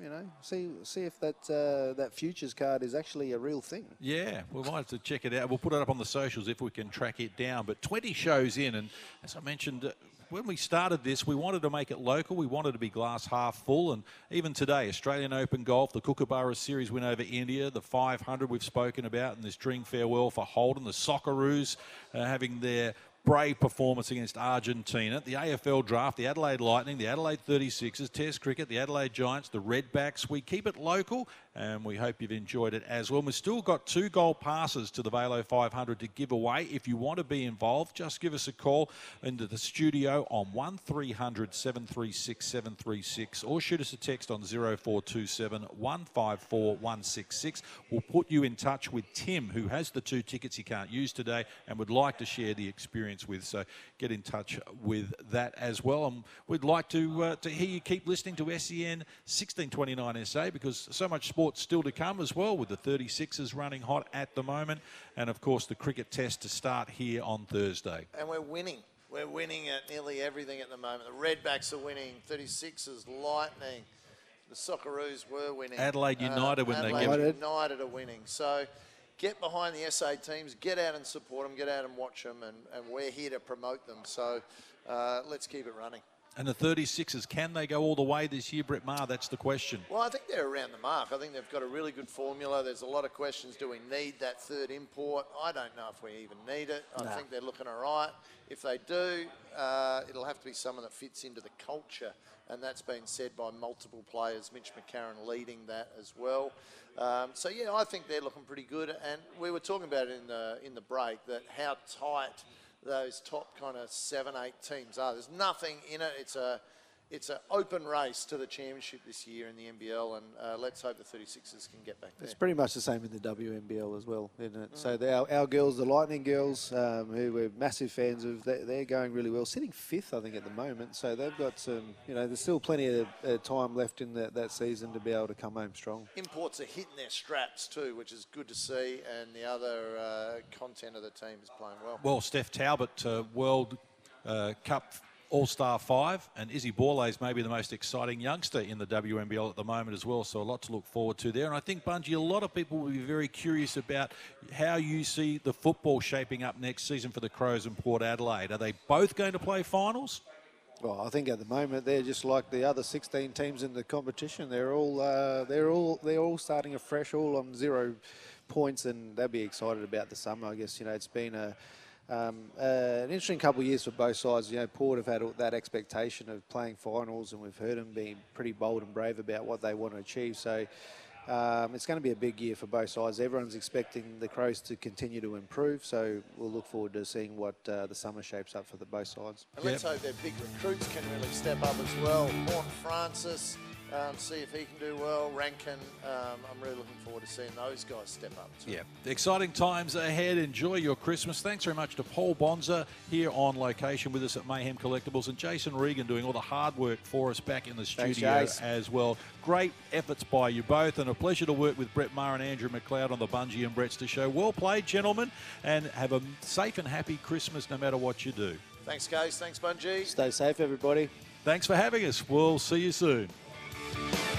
you know, see see if that uh, that futures card is actually a real thing. Yeah, we might have to check it out. We'll put it up on the socials if we can track it down. But 20 shows in, and as I mentioned, uh, when we started this, we wanted to make it local. We wanted to be glass half full. And even today, Australian Open Golf, the Kookaburra Series win over India, the 500 we've spoken about, and this Dream Farewell for Holden, the Socceroos uh, having their brave performance against Argentina, the AFL draft, the Adelaide Lightning, the Adelaide 36ers, Test cricket, the Adelaide Giants, the Redbacks. We keep it local and we hope you've enjoyed it as well. We've still got two gold passes to the Vailo 500 to give away. If you want to be involved, just give us a call into the studio on 1300 736 736 or shoot us a text on 0427 154 166. We'll put you in touch with Tim, who has the two tickets he can't use today and would like to share the experience with. So get in touch with that as well. And we'd like to uh, to hear you keep listening to SEN 1629 SA because so much sport still to come as well with the 36ers running hot at the moment and of course the cricket test to start here on Thursday. And we're winning. We're winning at nearly everything at the moment. The Redbacks are winning. 36ers, Lightning. The Socceroos were winning. Uh, Adelaide United when they Adelaide get- United are winning. So get behind the SA teams, get out and support them, get out and watch them, and, and we're here to promote them. So uh, let's keep it running. And the 36ers, can they go all the way this year, Brett Maher? That's the question. Well, I think they're around the mark. I think they've got a really good formula. There's a lot of questions. Do we need that third import? I don't know if we even need it. I No. think they're looking all right. If they do, uh, it'll have to be someone that fits into the culture, and that's been said by multiple players. Mitch McCarron leading that as well. Um, so yeah, I think they're looking pretty good. And we were talking about it in the in the break that how tight those top kind of seven, eight teams are. There's nothing in it. It's a it's an open race to the championship this year in the NBL, and uh, let's hope the 36ers can get back there. It's pretty much the same in the WNBL as well, isn't it? Mm. So the, our, our girls, the Lightning girls, um, who we're massive fans of, they, they're going really well. Sitting fifth, I think, at the moment. So they've got some, you know, there's still plenty of uh, time left in that, that season to be able to come home strong. Imports are hitting their straps too, which is good to see, and the other uh, content of the team is playing well. Well, Steph Talbot, uh, World uh, Cup All Star five, and Izzy Borley is maybe the most exciting youngster in the WNBL at the moment as well. So a lot to look forward to there. And I think Bunji, a lot of people will be very curious about how you see the football shaping up next season for the Crows and Port Adelaide. Are they both going to play finals? Well, I think at the moment they're just like the other 16 teams in the competition. They're all uh, they're all they're all starting afresh, all on zero points, and they'll be excited about the summer. I guess you know it's been a um, uh, an interesting couple of years for both sides. You know, Port have had that expectation of playing finals, and we've heard them being pretty bold and brave about what they want to achieve. So. Um, it's going to be a big year for both sides. Everyone's expecting the Crows to continue to improve, so we'll look forward to seeing what uh, the summer shapes up for the both sides. And let's hope their big recruits can really step up as well. Morton Francis, um, see if he can do well. Rankine, um, I'm really looking forward to seeing those guys step up too. Yeah, exciting times ahead. Enjoy your Christmas. Thanks very much to Paul Bonza here on location with us at Mayhem Collectables and Jason Regan doing all the hard work for us back in the Thanks, studio Jace. as well. Great efforts by you both and a pleasure to work with Brett Maher and Andrew McLeod on the Bunji and Brettster show. Well played, gentlemen, and have a safe and happy Christmas no matter what you do. Thanks, guys. Thanks, Bunji. Stay safe, everybody. Thanks for having us. We'll see you soon. Bye.